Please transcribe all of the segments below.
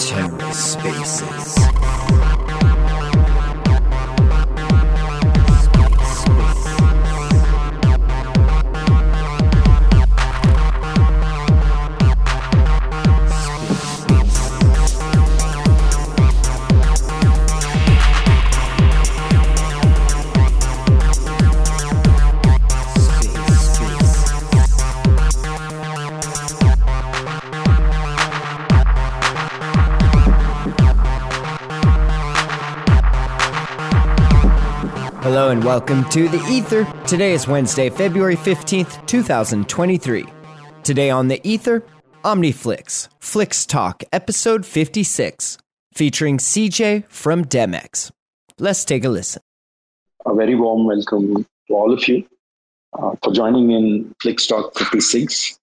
TerraSpaces. Welcome to The Ether. Today is Wednesday, February 15th, 2023. Today on The Ether, Omniflix, Flix Talk, episode 56, featuring CJ from Demex. Let's take a listen. A very warm welcome to all of you uh, for joining in Flix Talk 56.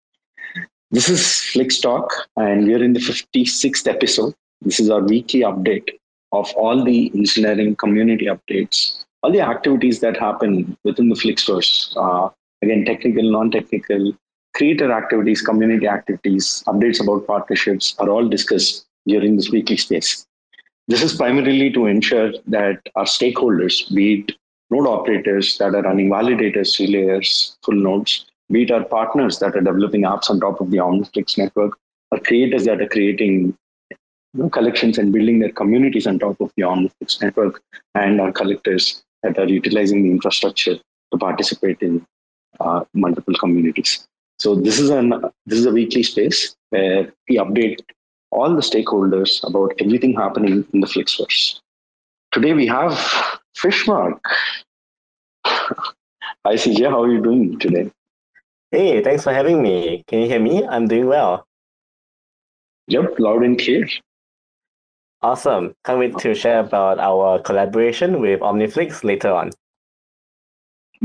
This is Flix Talk, and we are in the 56th episode. This is our weekly update of all the engineering community updates all the activities that happen within the Flixverse, uh, again, technical, non-technical, creator activities, community activities, updates about partnerships are all discussed during this weekly space. This is primarily to ensure that our stakeholders, be it node operators that are running validators, relayers, full nodes, be it our partners that are developing apps on top of the OmniFlix network, or creators that are creating you know, collections and building their communities on top of the OmniFlix network, and our collectors that are utilizing the infrastructure to participate in uh, multiple communities. So this is an this is a weekly space where we update all the stakeholders about everything happening in the Flixverse. Today we have Fishmark. Hi CJ, how are you doing today? Hey, thanks for having me. Can you hear me? I'm doing well. Yep, loud and clear. Awesome. Can't wait to share about our collaboration with OmniFlix later on.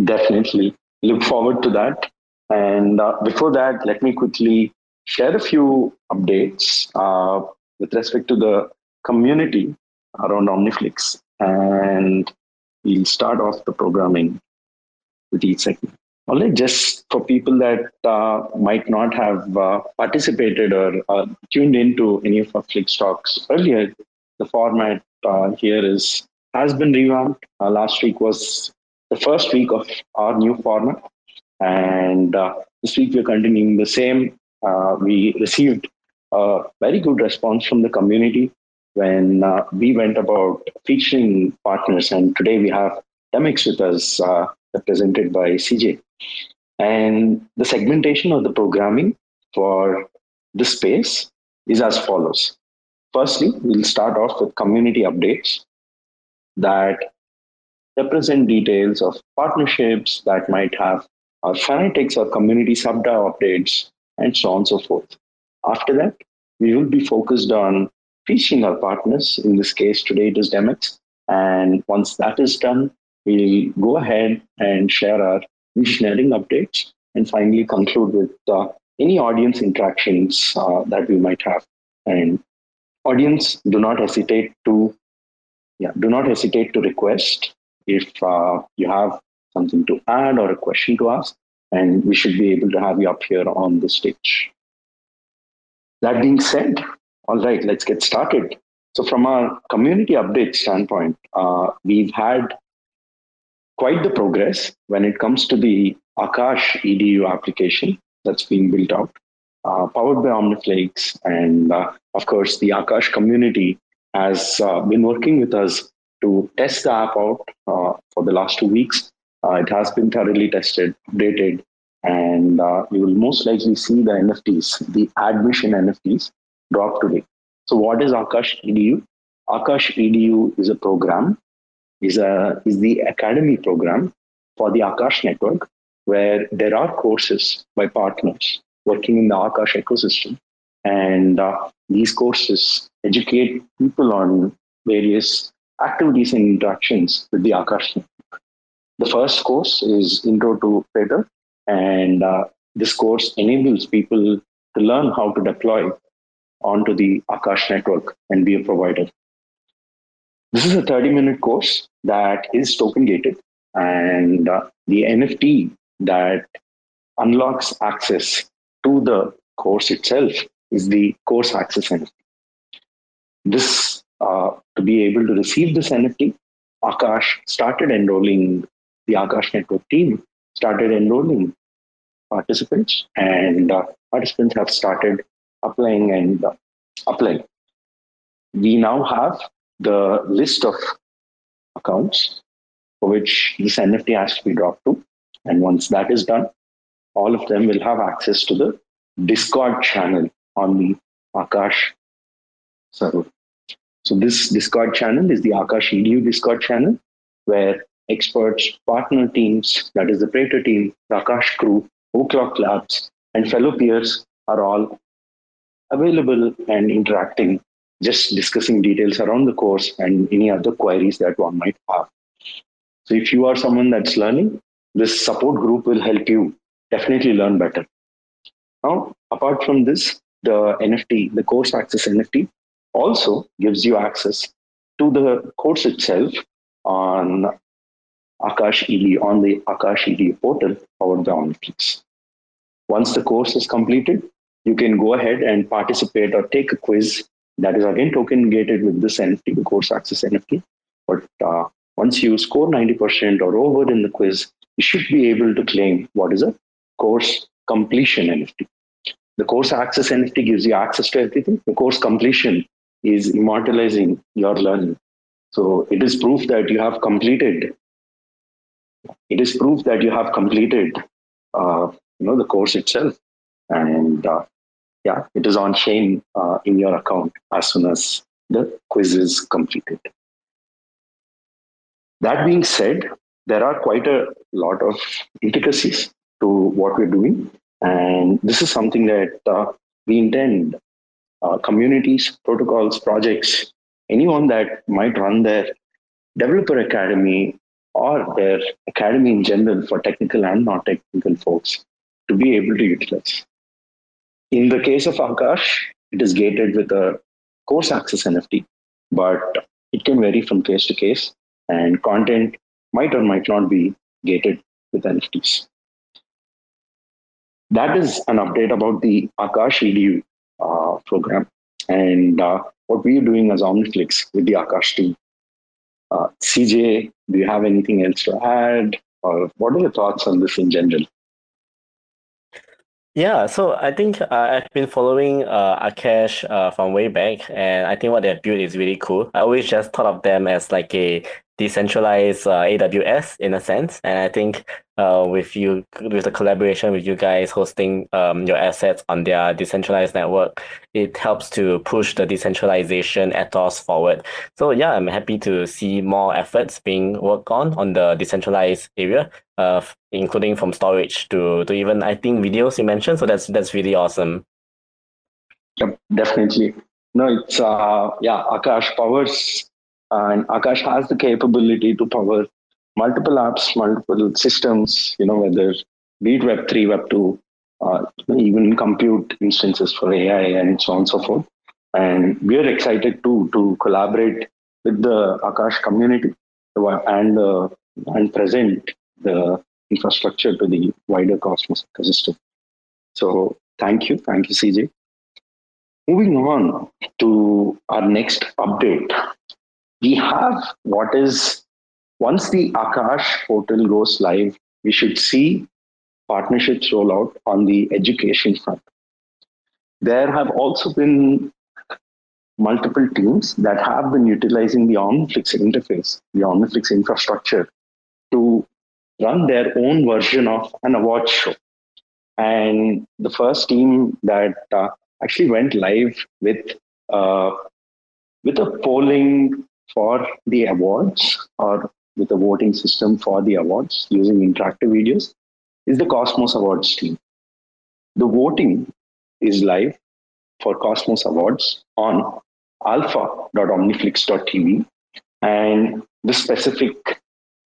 Definitely. Look forward to that. And uh, before that, let me quickly share a few updates uh, with respect to the community around OmniFlix. And we'll start off the programming with each segment. Only just for people that uh, might not have uh, participated or uh, tuned into any of our Flix talks earlier, the format uh, here is has been revamped. Uh, last week was the first week of our new format, and uh, this week we're continuing the same. we received a very good response from the community when we went about featuring partners, and today we have Demex with us, represented by CJ. And the segmentation of the programming for this space is as follows. Firstly, we'll start off with community updates that represent details of partnerships that might have our fanatics or community sub-DAO updates and so on and so forth. After that, we will be focused on featuring our partners. In this case, today it is Demex. And once that is done, we'll go ahead and share our engineering updates, and finally conclude with uh, any audience interactions uh, that we might have. And audience, do not hesitate to yeah, do not hesitate to request if uh, you have something to add or a question to ask, and we should be able to have you up here on the stage. That being said, all right, let's get started. So, from our community update standpoint, uh, we've had quite the progress when it comes to the Akash EDU application that's being built out, uh, powered by OmniFlix. And uh, of course, the Akash community has uh, been working with us to test the app out uh, for the last two weeks. Uh, it has been thoroughly tested, updated, and uh, you will most likely see the NFTs, the admission NFTs, drop today. So, what is Akash EDU? Akash EDU is a program is, a, is the academy program for the Akash network, where there are courses by partners working in the Akash ecosystem. And uh, these courses educate people on various activities and interactions with the Akash network. The first course is Intro to Feder, and uh, this course enables people to learn how to deploy onto the Akash network and be a provider. This is a 30 minute course that is token gated, and uh, the NFT that unlocks access to the course itself is the course access NFT. This, uh, to be able to receive this NFT, Akash started enrolling, the Akash Network team started enrolling participants, and uh, participants have started applying and uh, applying. We now have the list of accounts for which this NFT has to be dropped to. And once that is done, all of them will have access to the Discord channel on the Akash server. So this Discord channel is the Akash EDU Discord channel, where experts, partner teams, that is the Praetor team, the Akash crew, Overclock Labs, and fellow peers are all available and interacting, just discussing details around the course and any other queries that one might have. So if you are someone that's learning, this support group will help you definitely learn better. Now, apart from this, the NFT, the course access NFT, also gives you access to the course itself on Akash ED, on the Akash ED portal powered by OmniFlix. Once the course is completed, you can go ahead and participate or take a quiz that is again token gated with this NFT, the course access NFT. But uh, once you score 90% or over in the quiz, you should be able to claim what is a course completion NFT. The course access NFT gives you access to everything. The course completion is immortalizing your learning. So it is proof that you have completed. It is proof that you have completed, uh, you know, the course itself, and uh, yeah, it is on chain uh, in your account as soon as the quiz is completed. That being said, there are quite a lot of intricacies to what we're doing, and this is something that uh, we intend uh, communities, protocols, projects, anyone that might run their developer academy or their academy in general for technical and non technical folks to be able to utilize. In the case of Akash, it is gated with a course access NFT, but it can vary from case to case, and content might or might not be gated with NFTs. That is an update about the Akash EDU uh, program and uh, what we're doing as Omniflix with the Akash team. Uh, CJ, do you have anything else to add? Or what are your thoughts on this in general? Yeah, so I think uh, I've been following uh, Akash uh, from way back, and I think what they've built is really cool. I always just thought of them as like a decentralized uh, AWS in a sense. And I think uh, with you with the collaboration with you guys hosting um, your assets on their decentralized network, it helps to push the decentralization ethos forward. So yeah, I'm happy to see more efforts being worked on on the decentralized area, uh, including from storage to to even I think videos you mentioned. So that's that's really awesome. Yep, definitely. No, it's uh yeah, Akash powers and Akash has the capability to power multiple apps, multiple systems, you know, whether be it Web3, Web2, uh, even compute instances for AI and so on and so forth. And we are excited too to collaborate with the Akash community and uh, and present the infrastructure to the wider Cosmos ecosystem. So thank you, thank you, CJ. Moving on to our next update, we have what is once the Akash portal goes live, we should see partnerships roll out on the education front. There have also been multiple teams that have been utilizing the OmniFlix interface, the OmniFlix infrastructure, to run their own version of an award show. And the first team that uh, actually went live with uh, with a polling for the awards or with a voting system for the awards using interactive videos is the Cosmos Awards team. The voting is live for Cosmos Awards on alpha.omniflix.tv and the specific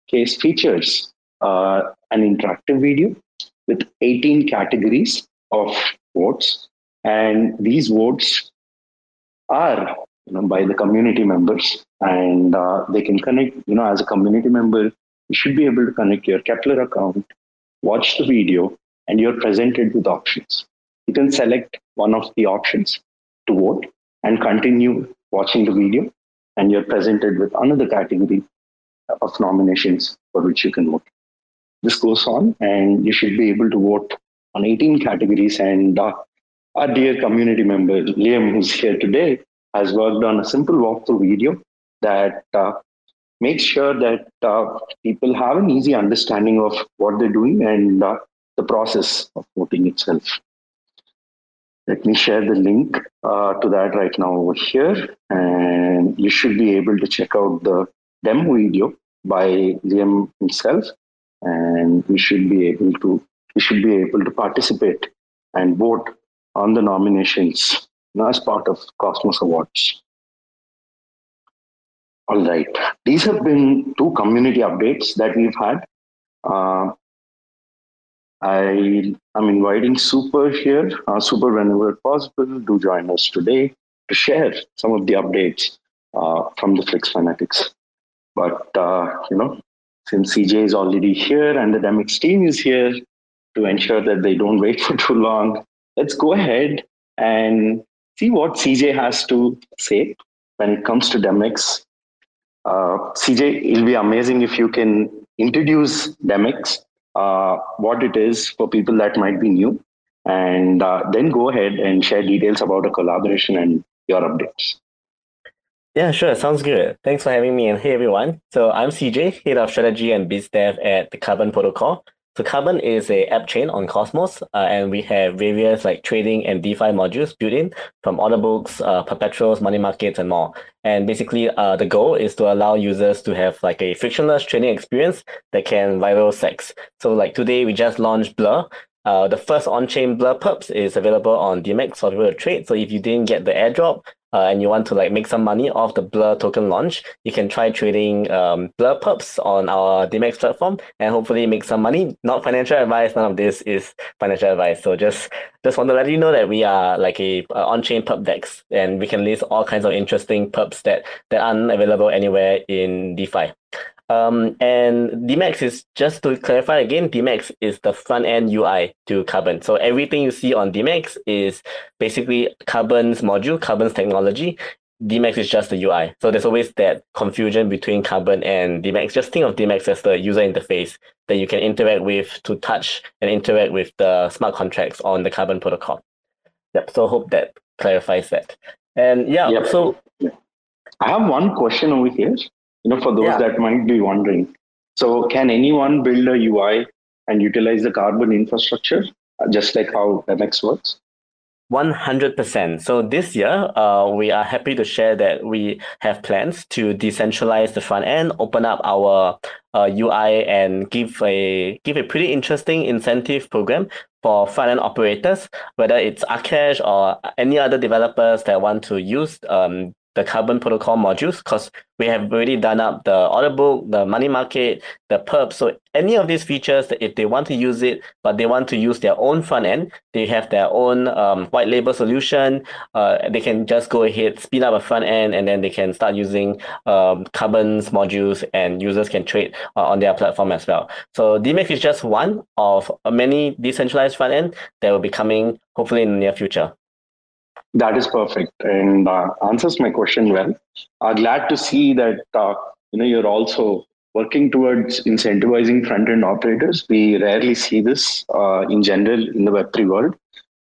case features uh, an interactive video with 18 categories of votes and these votes are you know, by the community members, and uh, they can connect. You know, as a community member, you should be able to connect your Keplr account, watch the video, and you're presented with options. You can select one of the options to vote and continue watching the video, and you're presented with another category of nominations for which you can vote. This goes on, and you should be able to vote on 18 categories. And uh, our dear community member, Liam, who's here today, has worked on a simple walkthrough video that uh, makes sure that uh, people have an easy understanding of what they're doing and uh, the process of voting itself. Let me share the link uh, to that right now over here, and you should be able to check out the demo video by Liam himself, and we should be able to we should be able to participate and vote on the nominations as part of Cosmos Awards. All right, these have been two community updates that we've had. Uh, I am inviting Super here. Uh, Super, whenever possible, do join us today to share some of the updates uh, from the Flix Fanatics. But, uh, you know, since CJ is already here and the Demex team is here to ensure that they don't wait for too long, let's go ahead and see what CJ has to say when it comes to Demex. Uh, CJ, it'll be amazing if you can introduce Demex uh, what it is for people that might be new, and uh, then go ahead and share details about the collaboration and your updates. Yeah, sure. Sounds good. Thanks for having me. And hey, everyone. So I'm CJ, head of strategy and biz dev at the Carbon Protocol. So Carbon is a app chain on Cosmos, uh, and we have various like trading and DeFi modules built in from order books, uh, perpetuals, money markets, and more. And basically, uh, the goal is to allow users to have like a frictionless trading experience that can rival CEX. So like today, we just launched Blur. Uh, the first on-chain Blur perps is available on Demex to trade. So if you didn't get the airdrop, uh, and you want to like make some money off the Blur token launch, you can try trading um, Blur perps on our Demex platform and hopefully make some money. Not financial advice. None of this is financial advice. So just just want to let you know that we are like a, a on-chain perp dex, and we can list all kinds of interesting perps that that aren't available anywhere in DeFi. Um, and Demex is just to clarify again, Demex is the front end UI to Carbon. So everything you see on Demex is basically Carbon's module, Carbon's technology. Demex is just the UI. So there's always that confusion between Carbon and Demex. Just think of Demex as the user interface that you can interact with to touch and interact with the smart contracts on the Carbon protocol. Yep. So hope that clarifies that. And yeah, yep. so I have one question over here you know, for those yeah. that might be wondering. So, can anyone build a UI and utilize the carbon infrastructure, uh, just like how MX works? 100%. So this year, uh, we are happy to share that we have plans to decentralize the front end, open up our uh, UI, and give a give a pretty interesting incentive program for front end operators, whether it's Akash or any other developers that want to use um, the carbon protocol modules because we have already done up the order book, the money market, the perp. So any of these features, if they want to use it, but they want to use their own front end, they have their own um, white label solution. Uh, they can just go ahead, spin up a front end, and then they can start using um, Carbon's modules, and users can trade uh, on their platform as well. So Demex is just one of many decentralized front end that will be coming hopefully in the near future. That is perfect and uh, answers my question well. Uh, glad to see that uh, you know you're also working towards incentivizing front end operators. We rarely see this uh, in general in the Web3 world.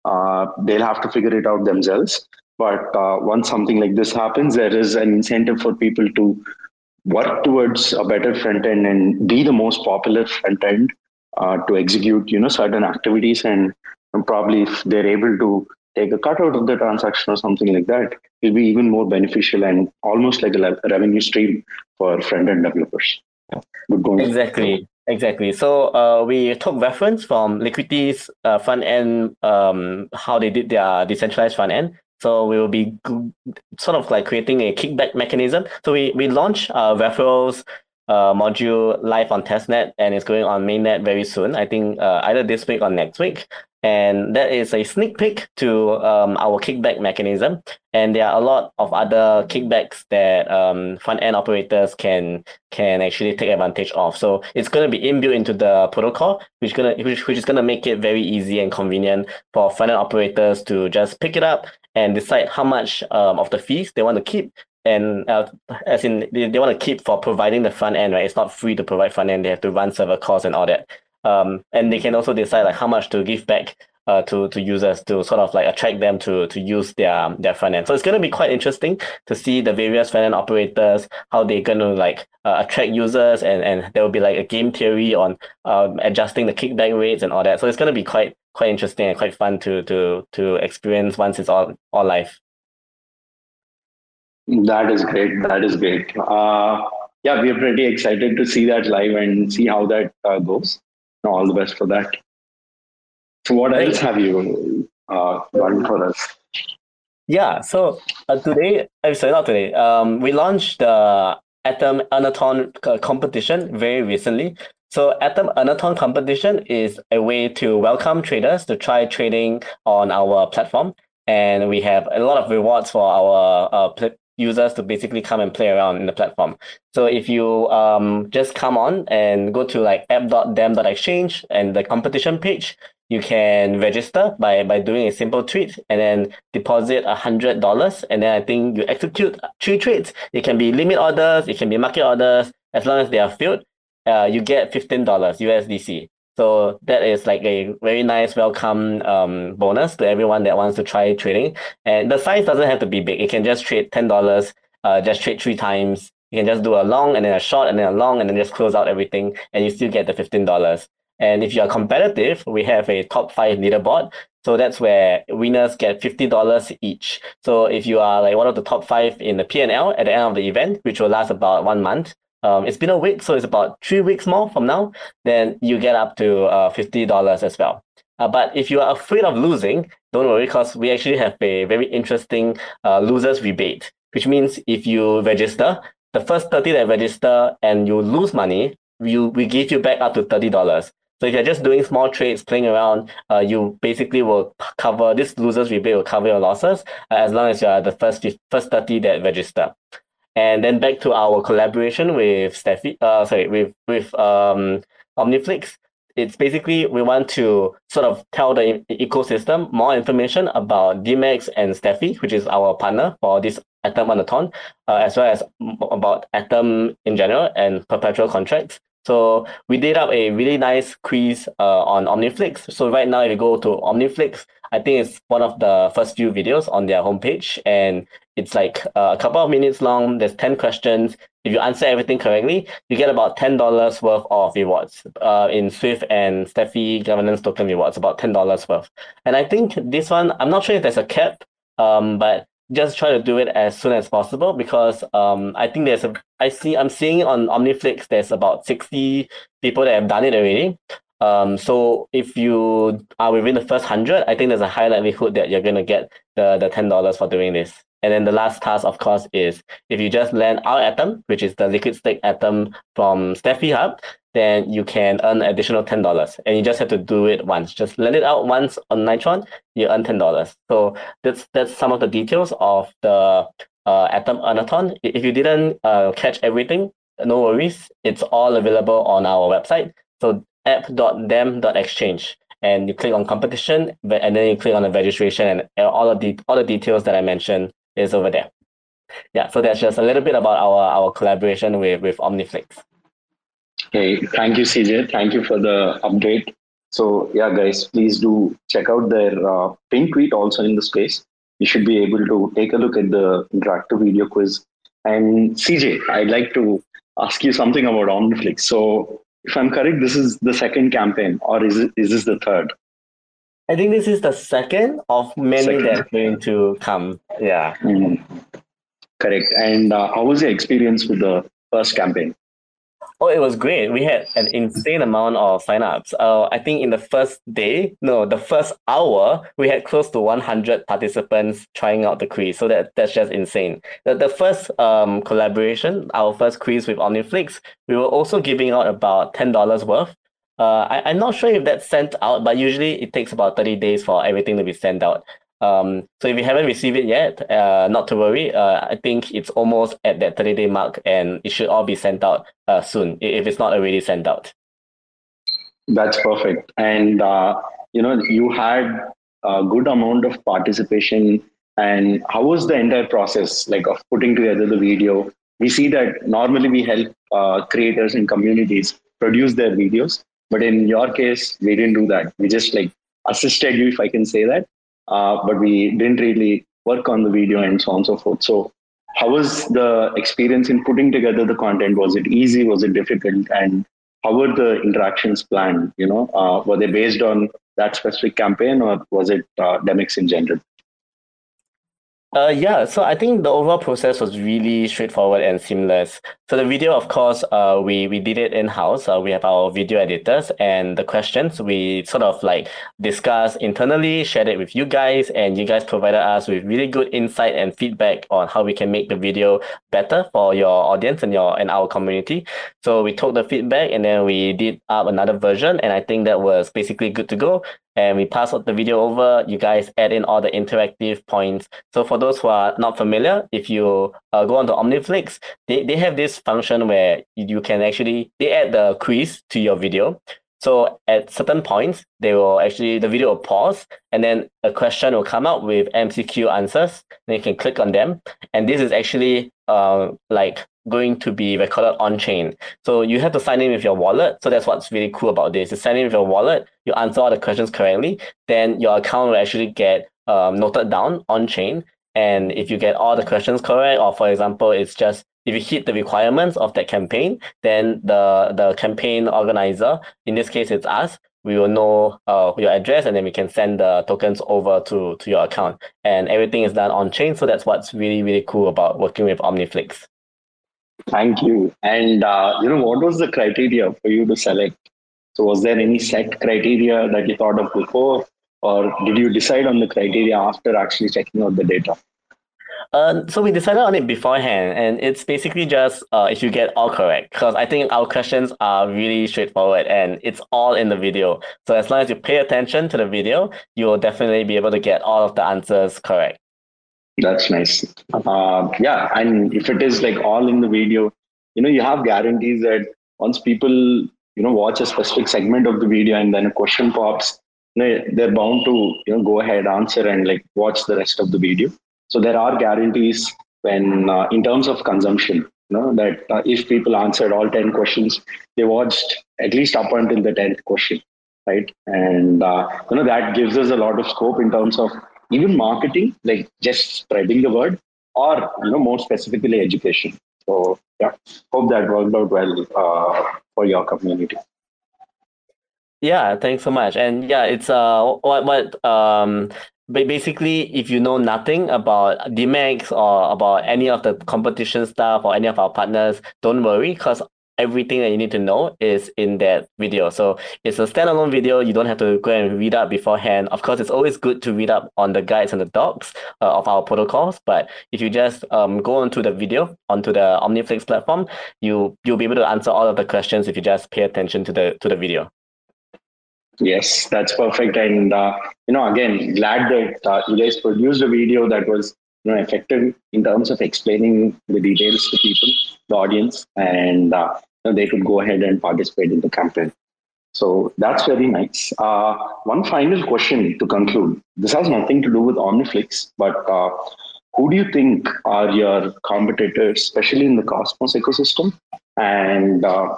Uh, they'll have to figure it out themselves. But uh, once something like this happens, there is an incentive for people to work towards a better front end and be the most popular front end to execute you know certain activities and, and probably if they're able to take a cut out of the transaction or something like that, will be even more beneficial and almost like a revenue stream for front end developers. Exactly. Exactly. So uh, we took reference from Liquidity's uh, front end, um, how they did their decentralized front end. So we will be sort of like creating a kickback mechanism. So we, we launched uh, referrals uh, module live on testnet and it's going on mainnet very soon. I think uh, either this week or next week. and that is a sneak peek to um, our kickback mechanism. And there are a lot of other kickbacks that um, front end operators can can actually take advantage of. So it's going to be inbuilt into the protocol, which gonna which, which is going to make it very easy and convenient for front end operators to just pick it up and decide how much um, of the fees they want to keep and uh, as in they, they want to keep for providing the front end right it's not free to provide front end they have to run server costs and all that um, and they can also decide like how much to give back uh, to to users to sort of like attract them to to use their their front end. So it's going to be quite interesting to see the various front end operators how they're going to like uh, attract users and and there will be like a game theory on um, adjusting the kickback rates and all that. So it's going to be quite quite interesting and quite fun to to to experience once it's all all live. That is great. That is great. Uh, yeah, we are pretty excited to see that live and see how that uh, goes. All the best for that. So, what else have you uh, done for us? Yeah, so uh, today, I'm uh, sorry, not today. Um, we launched the Atom Earnathon competition very recently. So Atom Earnathon competition is a way to welcome traders to try trading on our platform, and we have a lot of rewards for our uh, users to basically come and play around in the platform. So if you um, just come on and go to like app.dem.exchange and the competition page, you can register by, by doing a simple tweet and then deposit a hundred dollars and then I think you execute three trades. It can be limit orders, it can be market orders. As long as they are filled, uh, you get fifteen dollars USDC. So that is like a very nice welcome um, bonus to everyone that wants to try trading. And the size doesn't have to be big. You can just trade ten dollars, uh, just trade three times. You can just do a long and then a short and then a long and then just close out everything, and you still get the fifteen dollars. And if you are competitive, we have a top five leaderboard. So that's where winners get fifty dollars each. So if you are like one of the top five in the PNL at the end of the event, which will last about one month, um, it's been a week, so it's about three weeks more from now, then you get up to uh, $50 as well. Uh, but if you are afraid of losing, don't worry, because we actually have a very interesting uh, losers rebate, which means if you register, the first 30 that register and you lose money, we, we give you back up to $30. So if you're just doing small trades, playing around, uh, you basically will cover this losers rebate will cover your losses uh, as long as you are the first first 30 that register. And then back to our collaboration with StaFi, uh, sorry, with with um Omniflix. It's basically we want to sort of tell the ecosystem more information about Demex and StaFi, which is our partner for this Atom Earnathon, uh, as well as about Atom in general and perpetual contracts. So we did up a really nice quiz uh, on Omniflix. So right now, if you go to Omniflix, I think it's one of the first few videos on their homepage, and it's like uh, a couple of minutes long. There's ten questions. If you answer everything correctly, you get about ten dollars worth of rewards uh, in Swift and StaFi governance token rewards, about ten dollars worth. And I think this one, I'm not sure if there's a cap, um, but just try to do it as soon as possible because um, I think there's a I see I'm seeing on Omniflix there's about 60 people that have done it already. Um, so if you are within the first hundred, I think there's a high likelihood that you're gonna get the the ten dollars for doing this. And then the last task, of course, is if you just land rATOM, which is the liquid stake atom from StaFi Hub, then you can earn additional ten dollars, and you just have to do it once. Just land it out once on Nitron, you earn ten dollars. So that's that's some of the details of the uh, Atom Earnathon. If you didn't uh, catch everything, no worries. It's all available on our website. So app.dem.exchange, and you click on competition, and then you click on the registration, and all of the all the details that I mentioned is over there. Yeah, so that's just a little bit about our our collaboration with with Omniflix. Hey, thank you, CJ. Thank you for the update. So, yeah, guys, please do check out their uh, pin tweet also in the space. You should be able to take a look at the interactive video quiz. And CJ, I'd like to ask you something about Omniflix. So, if I'm correct, this is the second campaign, or is it is this the third? I think this is the second of many second. that's going to come. Yeah. Mm-hmm. Correct. And uh, how was your experience with the first campaign? Oh, it was great. We had an insane amount of signups. Uh, I think in the first day, no, the first hour, we had close to 100 participants trying out the quiz. So that that's just insane. The, the first um collaboration, our first quiz with Omniflix, we were also giving out about $10 worth Uh, I, I'm not sure if that's sent out, but usually it takes about 30 days for everything to be sent out. Um, so if you haven't received it yet, uh, not to worry. Uh, I think it's almost at that 30 day mark and it should all be sent out uh, soon if it's not already sent out. That's perfect. And, uh, you know, you had a good amount of participation. And how was the entire process like of putting together the video? We see that normally we help uh, creators and communities produce their videos. But in your case, we didn't do that. We just like assisted you, if I can say that uh, but we didn't really work on the video and so on and so forth. So, how was the experience in putting together the content? Was it easy? Was it difficult? And how were the interactions planned? You know, uh, were they based on that specific campaign, or was it uh, Demex in general? Uh, yeah, so I think the overall process was really straightforward and seamless. So the video, of course, uh, we we did it in house. Uh, we have our video editors, and the questions we sort of like discussed internally, shared it with you guys, and you guys provided us with really good insight and feedback on how we can make the video better for your audience and your and our community. So we took the feedback and then we did up another version, and I think that was basically good to go and we pass the video over. You guys add in all the interactive points. So for those who are not familiar, if you uh, go onto OmniFlix, they, they have this function where you can actually, they add the quiz to your video. So at certain points, they will actually, the video will pause and then a question will come out with MCQ answers. Then you can click on them. And this is actually uh, like going to be recorded on chain. So you have to sign in with your wallet. So that's what's really cool about this. You sign in with your wallet, you answer all the questions correctly, then your account will actually get um, noted down on chain. And if you get all the questions correct, or for example, it's just if you hit the requirements of that campaign, then the the campaign organizer, in this case it's us, we will know uh, your address and then we can send the tokens over to, to your account. And everything is done on chain. So that's what's really, really cool about working with OmniFlix. Thank you. And uh, you know, what was the criteria for you to select? So, was there any set criteria that you thought of before, or did you decide on the criteria after actually checking out the data? Uh, so we decided on it beforehand, and it's basically just uh, if you get all correct. Because I think our questions are really straightforward, and it's all in the video. So as long as you pay attention to the video, you will definitely be able to get all of the answers correct. That's nice. Uh, yeah, and if it is like all in the video, you know, you have guarantees that once people you know watch a specific segment of the video and then a question pops, they're bound to you know go ahead answer and like watch the rest of the video. So there are guarantees when uh, in terms of consumption, you know, that uh, if people answered all ten questions, they watched at least up until the tenth question, right? And uh, you know that gives us a lot of scope in terms of even marketing, like just spreading the word, or you know more specifically education. So yeah, hope that worked out well uh, for your community. Yeah, thanks so much. And yeah, it's uh what what um basically if you know nothing about Demex or about any of the competition stuff or any of our partners, don't worry because everything that you need to know is in that video. So it's a standalone video. You don't have to go and read up beforehand. Of course, it's always good to read up on the guides and the docs uh, of our protocols. But if you just um, go onto the video onto the OmniFlix platform, you you'll be able to answer all of the questions if you just pay attention to the to the video. Yes, that's perfect. And uh, you know, again, glad that uh, you guys produced a video that was you know effective in terms of explaining the details to people, the audience, and uh, you know, they could go ahead and participate in the campaign. So that's very nice. Uh, one final question to conclude. This has nothing to do with OmniFlix, but uh, who do you think are your competitors, especially in the Cosmos ecosystem? And uh,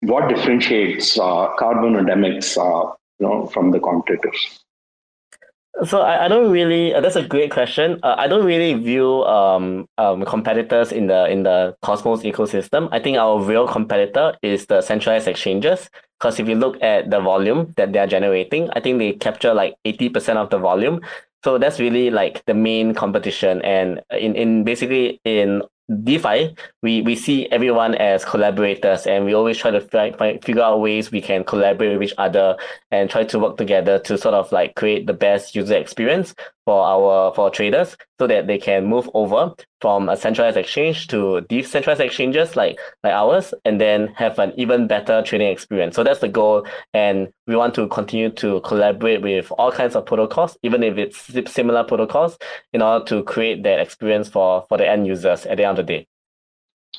what differentiates uh, Carbon or Demex, uh, you know, from the competitors? So I, I don't really. Uh, that's a great question. Uh, I don't really view um, um competitors in the in the Cosmos ecosystem. I think our real competitor is the centralized exchanges. Because if you look at the volume that they are generating, I think they capture like eighty percent of the volume. So that's really like the main competition. And in in basically in DeFi, we, we see everyone as collaborators and we always try to find, find, figure out ways we can collaborate with each other and try to work together to sort of like create the best user experience for our for traders so that they can move over from a centralized exchange to decentralized exchanges like like ours and then have an even better trading experience. So that's the goal. And we want to continue to collaborate with all kinds of protocols even if it's similar protocols in order to create that experience for for the end users at the end of the day.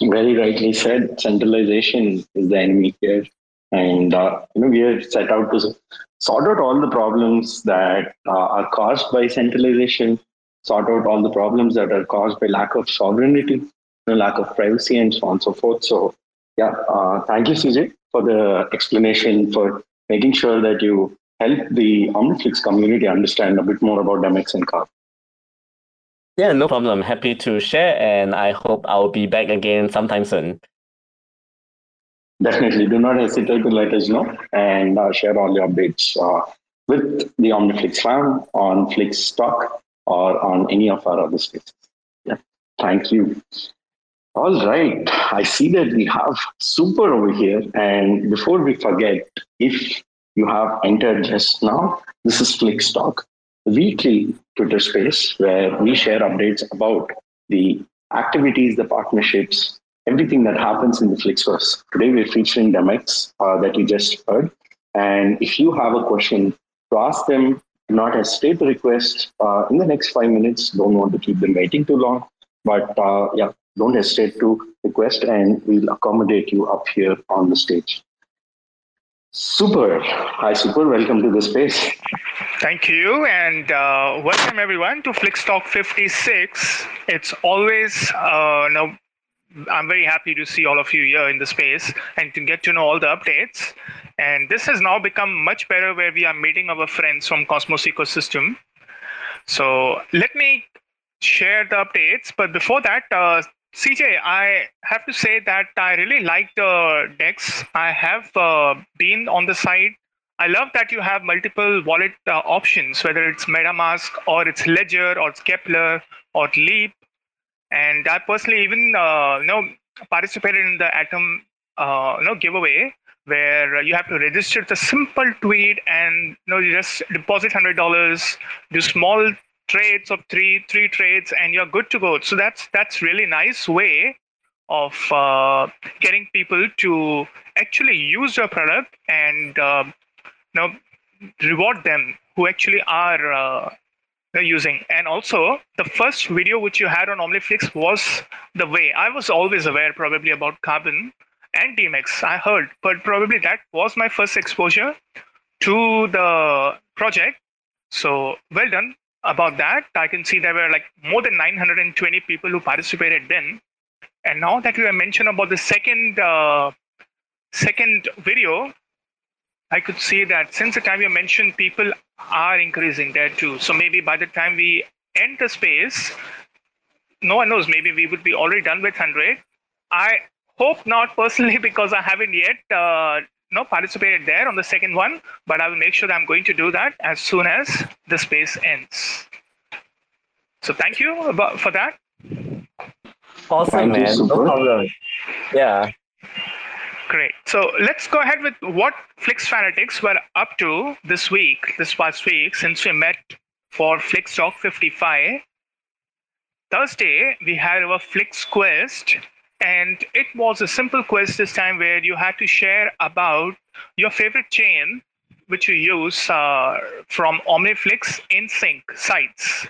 Very rightly said. Centralization is the enemy here. And uh, you know we are set out to sort out all the problems that uh, are caused by centralization, sort out all the problems that are caused by lack of sovereignty, lack of privacy, and so on and so forth. So, yeah, uh, thank you, CJ, for the explanation, for making sure that you help the OmniFlix community understand a bit more about Demex and CARP. Yeah, no problem. Happy to share, and I hope I'll be back again sometime soon. Definitely, do not hesitate to let us know and uh, share all your updates uh, with the OmniFlix fam on Flixtalk or on any of our other spaces. Yeah, thank you. All right, I see that we have Super over here. And before we forget, if you have entered just now, this is Flixtalk, the weekly Twitter space where we share updates about the activities, the partnerships, everything that happens in the Flixverse. Today we're featuring Demex uh, that you just heard. And if you have a question to ask them, not hesitate to request uh, in the next five minutes. Don't want to keep them waiting too long. But uh, yeah, don't hesitate to request and we'll accommodate you up here on the stage. Super. Hi, Super. Welcome to the space. Thank you, and uh, welcome everyone to Flixtalk 56. It's always uh, I'm very happy to see all of you here in the space and to get to know all the updates. And this has now become much better where we are meeting our friends from Cosmos ecosystem. So let me share the updates. But before that, uh, CJ, I have to say that I really like the DEX. I have uh, been on the site. I love that you have multiple wallet uh, options, whether it's MetaMask or it's Ledger or it's Keplr or Leap and I personally even uh, you know participated in the Atom uh, you know giveaway where you have to register the simple tweet and you know you just deposit hundred dollars, do small trades of three three trades, and you're good to go. So that's that's really nice way of uh, getting people to actually use your product and uh, you know reward them who actually are uh, using. And also, the first video which you had on OmniFlix was the way I was always aware, probably about Carbon and Demex. I heard, but probably that was my first exposure to the project. So well done about that. I can see there were like more than 920 people who participated then. And now that you have mentioned about the second uh, second video, I could see that since the time you mentioned, people are increasing there too. So maybe by the time we end the space, no one knows. Maybe we would be already done with 100. I hope not personally because I haven't yet uh, no participated there on the second one, but I will make sure that I'm going to do that as soon as the space ends. So thank you for that. Awesome, man. No problem. Yeah. Great. So let's go ahead with what Flix Fanatics were up to this week, this past week, since we met for Flix Talk 55. Thursday, we had our Flix Quest, and it was a simple quest this time where you had to share about your favorite chain which you use uh, from OmniFlix in sync sites.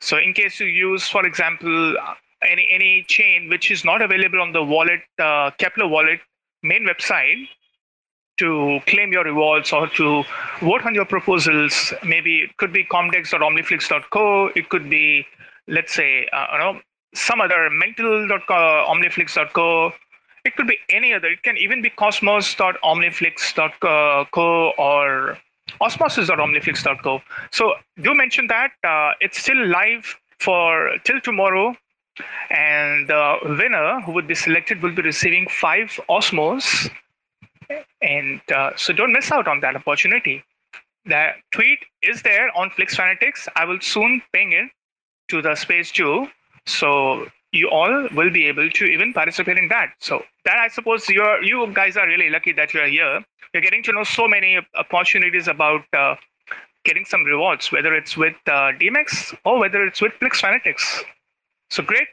So, in case you use, for example, any any chain which is not available on the wallet uh, Keplr wallet main website to claim your rewards or to vote on your proposals. Maybe it could be comdex.omniflix.co. It could be, let's say, uh, you know, some other mental.omniflix.co. It could be any other. It can even be cosmos.omniflix.co or osmosis.omniflix.co. So do mention that uh, it's still live for till tomorrow and the winner who would be selected will be receiving five Osmos. And uh, so don't miss out on that opportunity. The tweet is there on Flix Fanatics. I will soon ping it to the space too. So you all will be able to even participate in that. So that I suppose you're you guys are really lucky that you're here. You're getting to know so many opportunities about uh, getting some rewards, whether it's with uh, Demex or whether it's with Flix Fanatics. So great.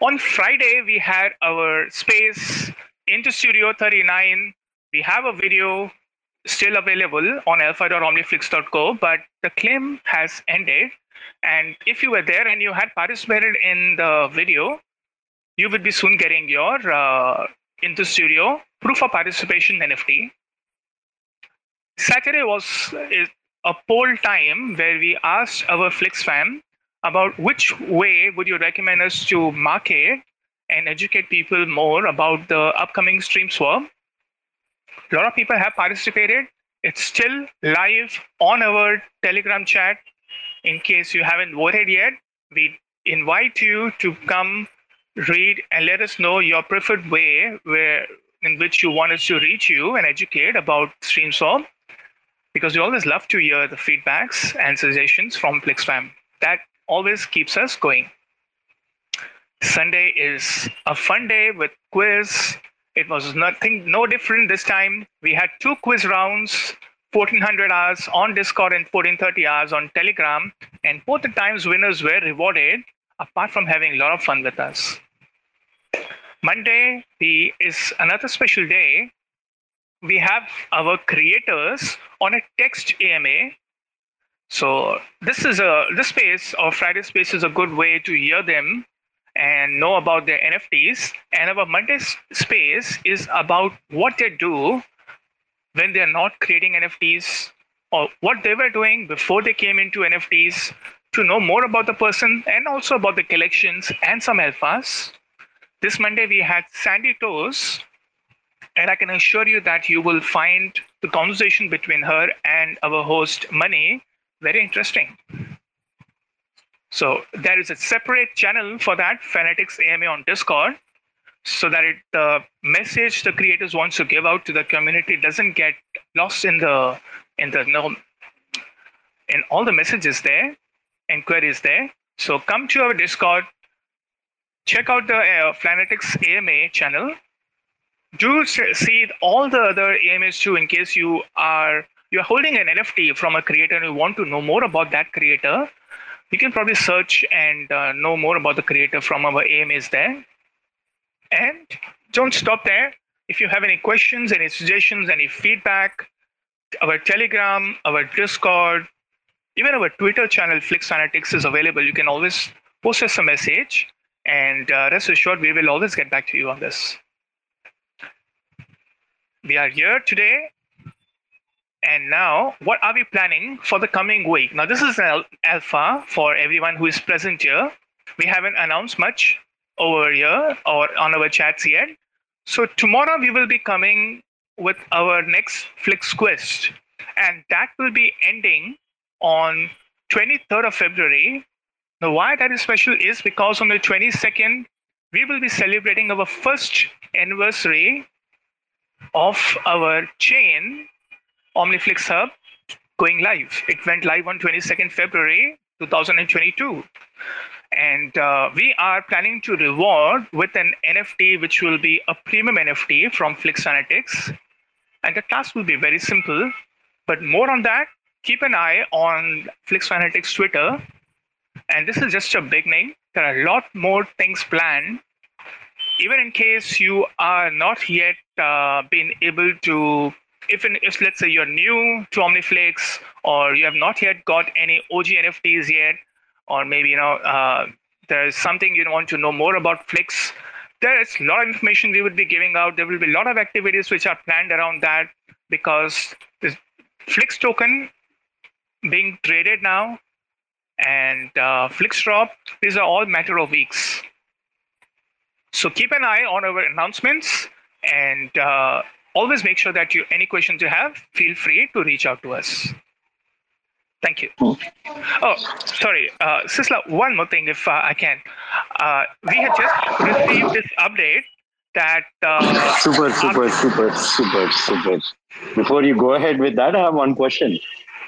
On Friday, we had our space into Studio 39. We have a video still available on alpha.omniflix.co, but the claim has ended. And if you were there and you had participated in the video, you would be soon getting your uh, into studio proof of participation NFT. Saturday was a poll time where we asked our Flix fam about which way would you recommend us to market and educate people more about the upcoming StreamSwap. A lot of people have participated. It's still live on our Telegram chat. In case you haven't voted yet, we invite you to come read and let us know your preferred way where in which you want us to reach you and educate about StreamSwap because we always love to hear the feedbacks and suggestions from FlixFam. That always keeps us going. Sunday is a fun day with quiz. It was nothing, no different this time. We had two quiz rounds, 1400 hours on Discord and 1430 hours on Telegram, and both the times winners were rewarded. Apart from having a lot of fun with us. Monday is another special day. We have our creators on a text AMA. So this is a this space or Friday space is a good way to hear them and know about their NFTs. And our Monday space is about what they do when they're not creating NFTs or what they were doing before they came into NFTs to know more about the person and also about the collections and some alphas. This Monday we had Sandy Toes, and I can assure you that you will find the conversation between her and our host Mani very interesting. So there is a separate channel for that Fanatics AMA on Discord, so that it, the message the creators wants to give out to the community doesn't get lost in the in the no in all the messages there and queries there. So come to our Discord, check out the uh, Fanatics AMA channel. Do see all the other AMAs too, in case you are you're holding an NFT from a creator and you want to know more about that creator. You can probably search and uh, know more about the creator from our AMAs there. And don't stop there. If you have any questions, any suggestions, any feedback, our Telegram, our Discord, even our Twitter channel, Flix Fanatics, is available. You can always post us a message and uh, rest assured, we will always get back to you on this. We are here today. And now, what are we planning for the coming week? Now, this is an alpha for everyone who is present here. We haven't announced much over here or on our chats yet. So, tomorrow we will be coming with our next Flix Quest. And that will be ending on 23rd of February now, why that is special is because on the 22nd, we will be celebrating our first anniversary of our chain, OmniFlix Hub, going live. It went live on 22nd February 2022. And uh, we are planning to reward with an NFT, which will be a premium NFT from Flix Fanatics. And the task will be very simple. But more on that, keep an eye on Flix Fanatics Twitter and this is just a beginning. There are a lot more things planned. Even in case you are not yet uh, been able to, if, in, if let's say you're new to OmniFlix or you have not yet got any OG NFTs yet, or maybe you know uh, there's something you want to know more about Flix, there is a lot of information we would be giving out. There will be a lot of activities which are planned around that because the Flix token being traded now and uh, Flixdrop. These are all matter of weeks. So keep an eye on our announcements and uh, always make sure that you any questions you have, feel free to reach out to us. Thank you. Oh, sorry, uh, Sistla. One more thing, if uh, I can. Uh, we had just received this update that. Uh, super, super, super, super, super. Before you go ahead with that, I have one question.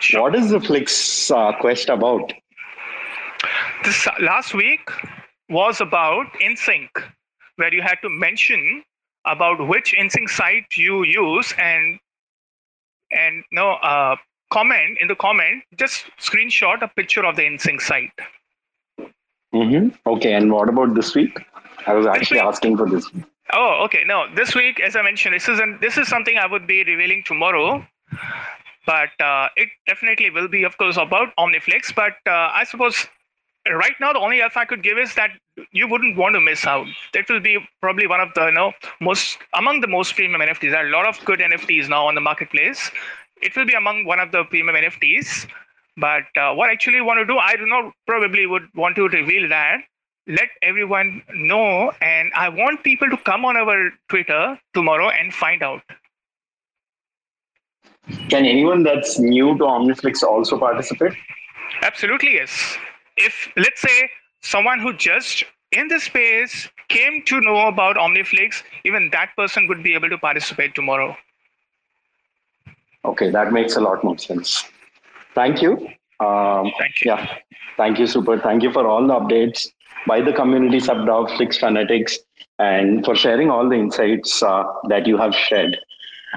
Sure. What is the Flix uh, Quest about? This last week was about InSync, where you had to mention about which InSync site you use and and no uh, comment in the comment, just screenshot a picture of the InSync site. Mm-hmm. Okay, and what about this week? I was actually asking for this. Oh, okay. No, this week, as I mentioned, this isn't. This is something I would be revealing tomorrow, but uh, it definitely will be, of course, about OmniFlix. But uh, I suppose right now the only alpha I could give is that you wouldn't want to miss out. That will be probably one of the you know most among the most premium NFTs. There are a lot of good NFTs now on the marketplace. It will be among one of the premium NFTs. But uh, what I actually want to do, I do not probably would want to reveal that. Let everyone know, and I want people to come on our Twitter tomorrow and find out. Can anyone that's new to OmniFlix also participate? Absolutely, yes if let's say someone who just in the space came to know about OmniFlix, even that person would be able to participate tomorrow. Okay, that makes a lot more sense. Thank you. Um, thank you. Yeah, thank you, Super. Thank you for all the updates by the community sub Flix Fanatics and for sharing all the insights uh, that you have shared.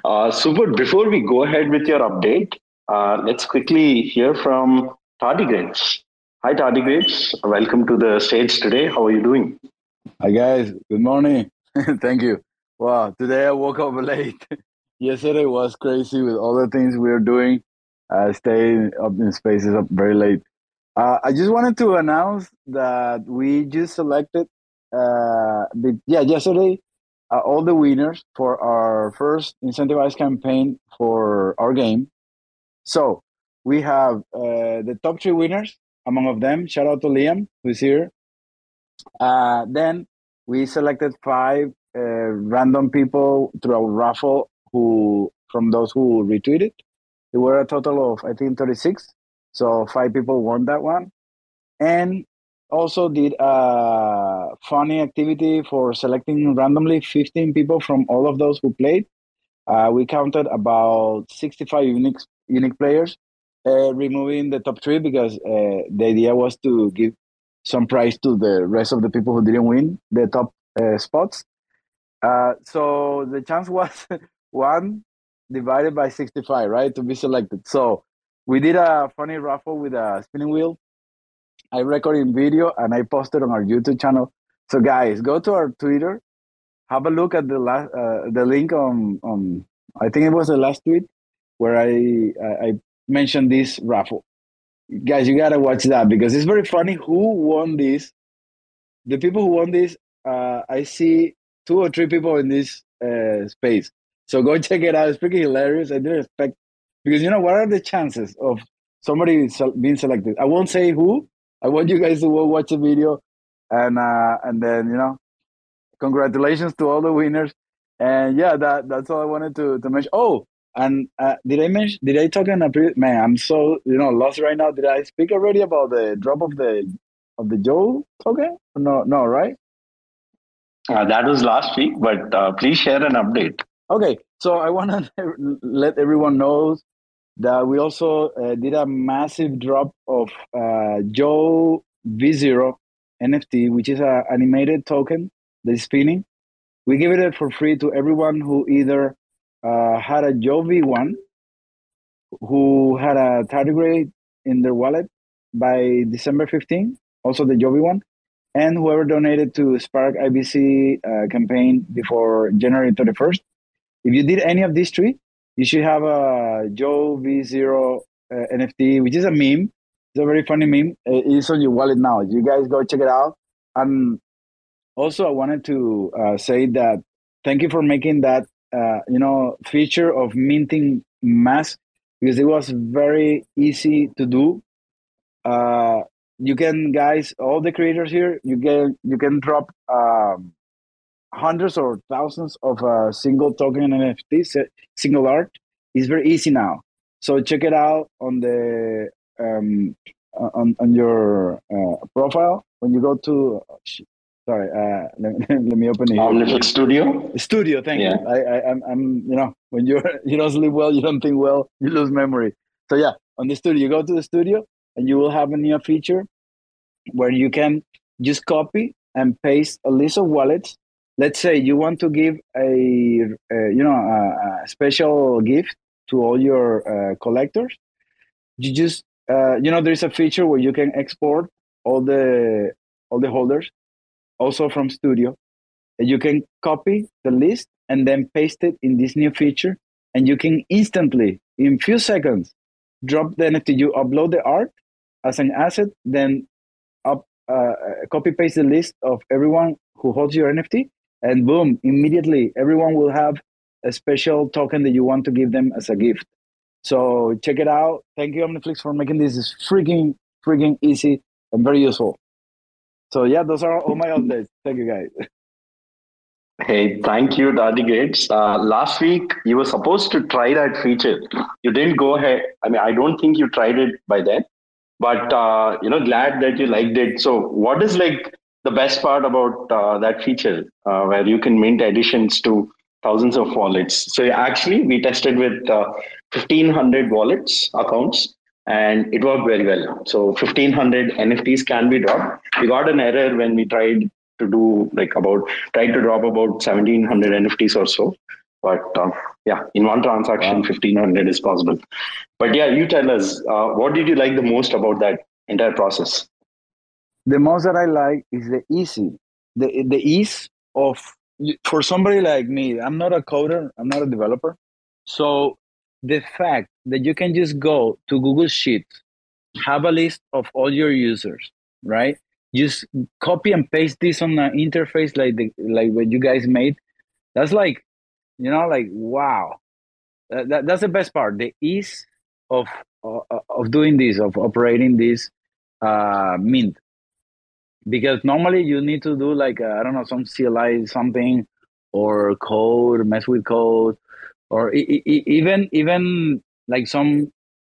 Uh, Super, before we go ahead with your update, uh, let's quickly hear from Tardigrades. Hi, Tardigrades. Welcome to the stage today. How are you doing? Hi, guys. Good morning. Thank you. Wow, today I woke up late. Yesterday was crazy with all the things we were doing. I stayed up in spaces up very late. Uh, I just wanted to announce that we just selected, uh, the, yeah, yesterday, uh, all the winners for our first incentivized campaign for our game. So we have uh, the top three winners among of them. Shout out to Liam, who's here. Uh, then we selected five uh, random people through a raffle who from those who retweeted. There were a total of I think 36. So five people won that one. And also did a funny activity for selecting randomly 15 people from all of those who played. Uh, we counted about 65 unique unique players uh, removing the top three because uh, the idea was to give some prize to the rest of the people who didn't win the top uh, spots. Uh, so the chance was one divided by 65, right, to be selected. So we did a funny raffle with a spinning wheel. I recorded in video and I posted on our YouTube channel. So guys, go to our Twitter, have a look at the last uh, the link on on I think it was the last tweet where I I mention this raffle. Guys, you gotta watch that because it's very funny. Who won this? The people who won this, uh, I see two or three people in this uh, space. So go check it out. It's pretty hilarious. I didn't expect because you know what are the chances of somebody being selected? I won't say who. I want you guys to watch the video, and uh, and then you know, congratulations to all the winners. And yeah, that that's all I wanted to to mention. Oh, and uh, did I mention? Did I talk in a previous? Man, I'm so you know lost right now. Did I speak already about the drop of the of the Joe token? No, no, right? Uh, that was last week, but uh, please share an update. Okay, so I want to let everyone know that we also uh, did a massive drop of uh, Joe V0 NFT, which is an animated token that is spinning. We give it for free to everyone who either uh, had a Jovi one who had a tardigrade in their wallet by December 15, also the Jovi one, and whoever donated to Spark IBC uh, campaign before January 31st. If you did any of these three, you should have a Joe V0 uh, NFT, which is a meme. It's a very funny meme. It's on your wallet now. You guys go check it out. And also, I wanted to uh, say that thank you for making that uh, you know feature of minting mass because it was very easy to do. Uh, you can guys, all the creators here, you can you can drop um, hundreds or thousands of uh, single token NFT, single art. It's very easy now. So check it out on the um, on on your uh, profile when you go to. Sorry, uh, let, let me open it. Omniflix Studio. Studio, thank yeah. you. I, I, I'm, I'm, you know, when you're, you don't sleep well, you don't think well, you lose memory. So yeah, on the studio, you go to the studio, and you will have a new feature where you can just copy and paste a list of wallets. Let's say you want to give a, a you know, a, a, special gift to all your uh, collectors. you just uh, you know there's a feature where you can export all the all the holders also from studio you can copy the list and then paste it in this new feature and you can instantly in few seconds drop the nft you upload the art as an asset then up uh, copy paste the list of everyone who holds your nft and boom immediately everyone will have a special token that you want to give them as a gift. So check it out. Thank you omniflix for making this freaking freaking easy and very useful so yeah those are all my updates thank you guys Hey, thank you, Tardigrades. Uh, last week, you were supposed to try that feature. You didn't go ahead. I mean, I don't think you tried it by then, but uh, you know, glad that you liked it. So, what is like the best part about uh, that feature, uh, where you can mint additions to thousands of wallets? So, actually, we tested with 1,500 uh, wallets accounts, and it worked very well. So, 1,500 NFTs can be dropped. We got an error when we tried to do like about try to drop about 1700 nfts or so but uh, yeah in one transaction wow. 1500 is possible but yeah you tell us uh, what did you like the most about that entire process the most that i like is the easy the the ease of for somebody like me i'm not a coder i'm not a developer so the fact that you can just go to google sheets have a list of all your users right? Just copy and paste this on an interface like the like what you guys made. That's like you know like wow. That, that that's the best part the ease of uh, of doing this of operating this uh mint. Because normally you need to do like uh, i don't know some cli something or code mess with code or e- e- even even like some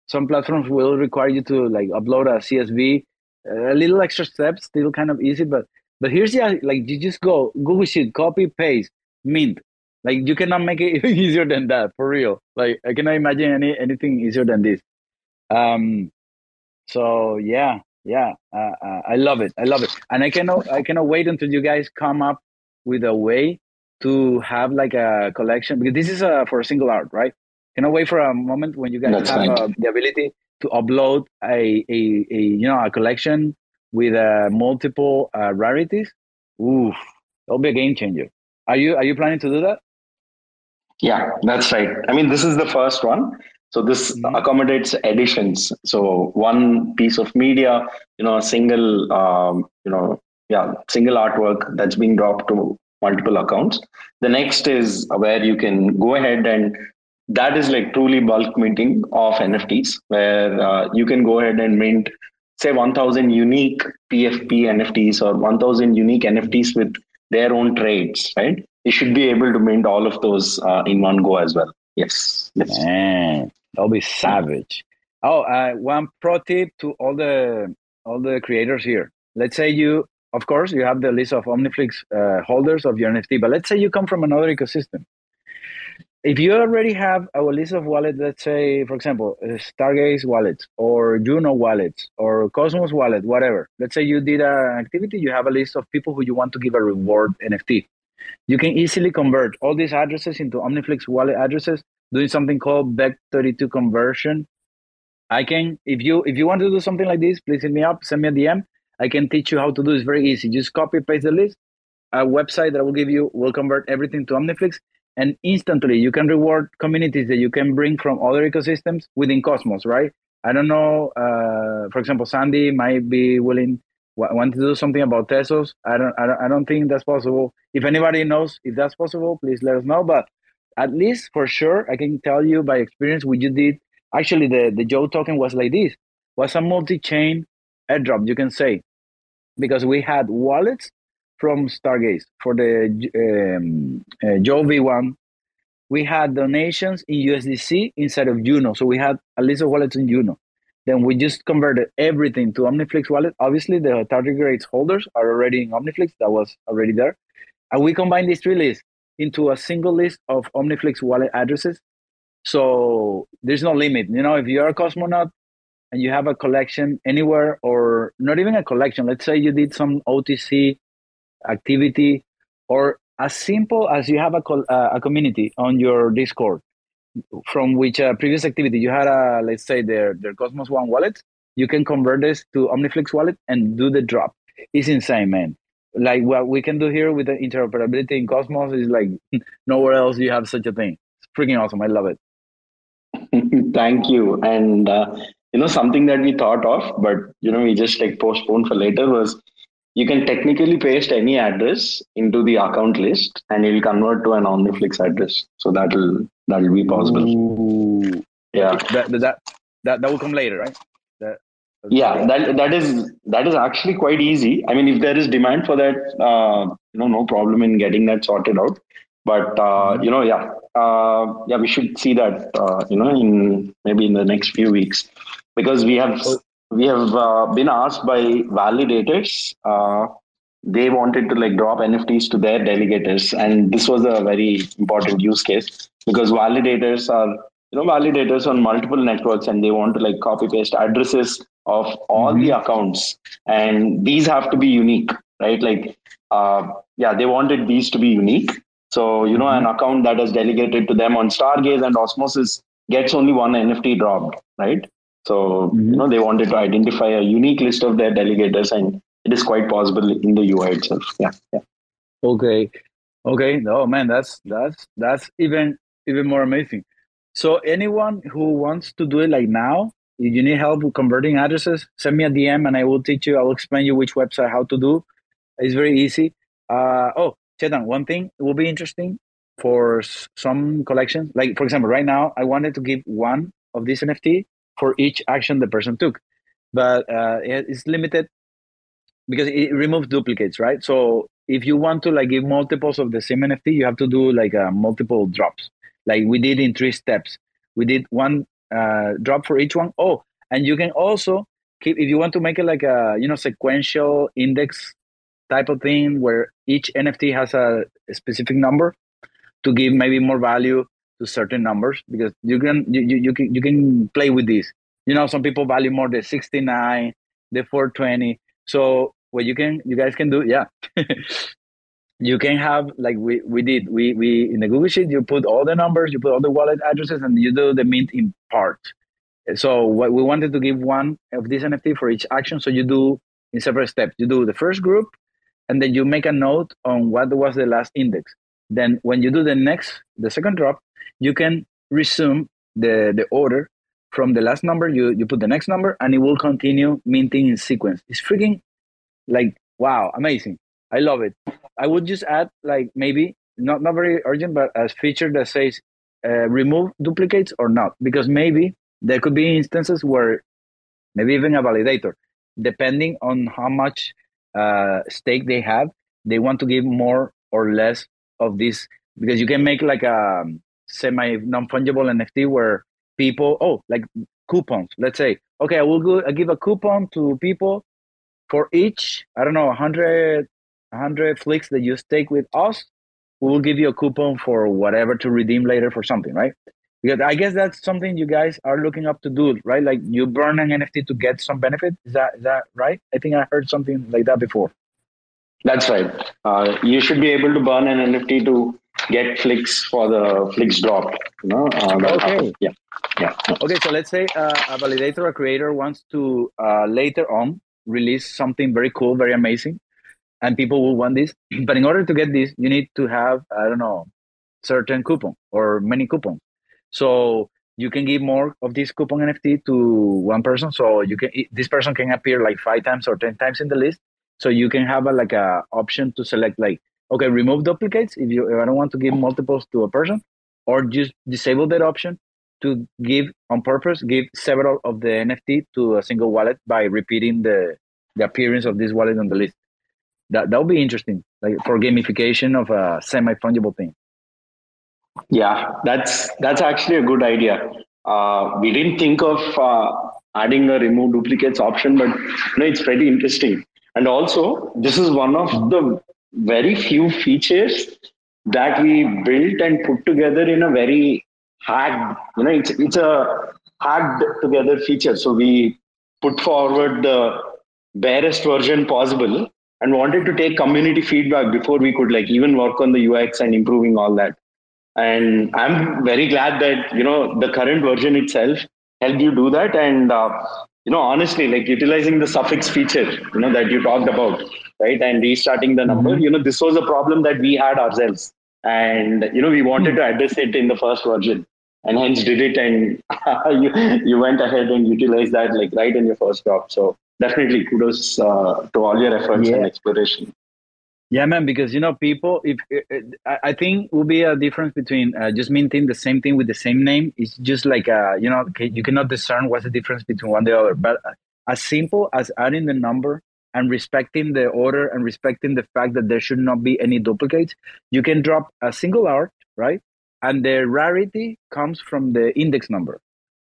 some platforms will require you to like upload a csv a little extra steps, still kind of easy, but but here's the like you just go Google Sheet, copy, paste, mint. Like you cannot make it easier than that for real. Like I cannot imagine any anything easier than this. Um, so yeah, yeah, uh, uh, I love it. I love it, and I cannot I cannot wait until you guys come up with a way to have like a collection because this is a, for a single art, right? Cannot wait for a moment when you guys That's have uh, the ability to upload a, a, a you know a collection with uh, multiple uh, rarities, oof, that'll be a game changer. Are you are you planning to do that? Yeah, that's right. I mean, this is the first one. So this mm-hmm. accommodates editions. So one piece of media, you know, a single, um, you know, yeah, single artwork that's being dropped to multiple accounts. The next is where you can go ahead and that is like truly bulk minting of NFTs, where uh, you can go ahead and mint, say, 1,000 unique PFP NFTs or 1,000 unique NFTs with their own trades, right? You should be able to mint all of those uh, in one go as well. Yes. yes. Man, that'll be savage. Oh, uh, one pro tip to all the all the creators here. Let's say you, of course, you have the list of OmniFlix uh, holders of your NFT, but let's say you come from another ecosystem if you already have a list of wallets, let's say, for example, uh, Stargaze wallets or Juno wallets or Cosmos wallet, whatever. Let's say you did an activity, you have a list of people who you want to give a reward NFT. You can easily convert all these addresses into OmniFlix wallet addresses, doing something called Bech32 conversion. I can, if you if you want to do something like this, please hit me up, send me a DM. I can teach you how to do. It's very easy. Just copy paste the list. A website that I will give you will convert everything to OmniFlix and instantly you can reward communities that you can bring from other ecosystems within Cosmos, right? I don't know. Uh, for example, Sandy might be willing want to do something about Tezos. I don't, I don't. I don't think that's possible. If anybody knows if that's possible, please let us know. But at least for sure, I can tell you by experience what you did. Actually, the the Joe token was like this. Was a multi-chain airdrop, you can say, because we had wallets from Stargaze for the um, uh, Joe V1. We had donations in USDC inside of Juno. So we had a list of wallets in Juno. Then we just converted everything to OmniFlix wallet. Obviously, the tardigrades holders are already in OmniFlix. That was already there. And we combined these three lists into a single list of OmniFlix wallet addresses. So there's no limit. You know, if you're a cosmonaut and you have a collection anywhere, or not even a collection, let's say you did some OTC activity, or as simple as you have a, uh, a community on your Discord from which uh, previous activity you had a let's say their their Cosmos One wallet, you can convert this to OmniFlix wallet and do the drop. It's insane, man. Like what we can do here with the interoperability in Cosmos is like nowhere else you have such a thing. It's freaking awesome. I love it. Thank you. And uh, you know something that we thought of, but you know we just like postponed for later was you can technically paste any address into the account list and it will convert to an OmniFlix address. So that'll that'll be possible. Ooh. Yeah. That, that that that will come later, right? That, yeah, that that is that is actually quite easy. I mean, if there is demand for that, uh, you know, no problem in getting that sorted out. But uh, mm-hmm. you know, yeah, uh, yeah, we should see that, uh, you know, in maybe in the next few weeks, because we have we have uh, been asked by validators. Uh, they wanted to like drop NFTs to their delegators, and this was a very important use case because validators are you know validators on multiple networks, and they want to like copy paste addresses of all mm-hmm. the accounts, and these have to be unique, right? Like, uh, yeah, they wanted these to be unique. So you know, mm-hmm. an account that is delegated to them on Stargaze and Osmosis gets only one NFT dropped, right? So, mm-hmm. you know, they wanted to identify a unique list of their delegators, and it is quite possible in the UI itself. Yeah. yeah. Okay. Okay. Oh man, that's that's that's even even more amazing. So, anyone who wants to do it like now, if you need help with converting addresses, send me a DM and I will teach you. I will explain you which website how to do. It's very easy. Uh, oh, Chetan, one thing will be interesting for some collections. Like for example, right now I wanted to give one of these NFT for each action the person took. But uh, it's limited because it removes duplicates, right? So if you want to like give multiples of the same NFT, you have to do like uh, multiple drops, like we did in three steps. We did one uh, drop for each one. Oh, and you can also keep if you want to make it like a you know sequential index type of thing where each NFT has a, a specific number to give maybe more value to certain numbers because you can you, you, you can you can play with these. You know, some people value more the 69, the 420. So what you can you guys can do, yeah. you can have like we, we did. We we in the Google Sheet you put all the numbers, you put all the wallet addresses, and you do the mint in part So what we wanted to give one of this NFT for each action. So you do in separate steps. You do the first group, and then you make a note on what was the last index. Then when you do the next, the second drop, you can resume the, the order from the last number, you, you put the next number, and it will continue minting in sequence. It's freaking like, wow, amazing. I love it. I would just add, like, maybe not, not very urgent, but a feature that says uh, remove duplicates or not, because maybe there could be instances where maybe even a validator, depending on how much uh, stake they have, they want to give more or less of this because you can make like a semi non-fungible NFT where people, oh, like coupons. Let's say, okay, I will go, I give a coupon to people for each, I don't know, 100, 100 Flix that you stake with us. We will give you a coupon for whatever to redeem later for something, right? Because I guess that's something you guys are looking up to do, right? Like you burn an NFT to get some benefit. Is that is that right? I think I heard something like that before. That's right. Uh, you should be able to burn an NFT to get Flix for the Flix drop. You know, uh, okay. Yeah. Yeah. Okay, so let's say uh, a validator, a creator wants to uh, later on release something very cool, very amazing, and people will want this. But in order to get this, you need to have I don't know certain coupon or many coupons. So you can give more of this coupon NFT to one person. So you can this person can appear like five times or ten times in the list. So you can have a, like a option to select like okay, remove duplicates if you if I don't want to give multiples to a person, or just disable that option to give on purpose, give several of the NFT to a single wallet by repeating the the appearance of this wallet on the list. That that would be interesting, like for gamification of a semi fungible thing. Yeah, that's that's actually a good idea. Uh, we didn't think of uh, adding a remove duplicates option, but you know, it's pretty interesting. And also, this is one of the very few features that we built and put together in a very hacked, you know, it's, it's a hacked together feature. So we put forward the barest version possible and wanted to take community feedback before we could like even work on the UX and improving all that. and I'm very glad that you know the current version itself helped you do that. And uh, you know, honestly, like utilizing the suffix feature, you know, that you talked about, right, and restarting the number. Mm-hmm. You know, this was a problem that we had ourselves, and you know, we wanted to address it in the first version and hence did it and you, you went ahead and utilized that like right in your first job so definitely kudos uh, to all your efforts yeah. and exploration yeah man because you know people if i think will be a difference between uh, just minting the same thing with the same name it's just like uh, you know you cannot discern what's the difference between one and the other but as simple as adding the number and respecting the order and respecting the fact that there should not be any duplicates you can drop a single art right? And the rarity comes from the index number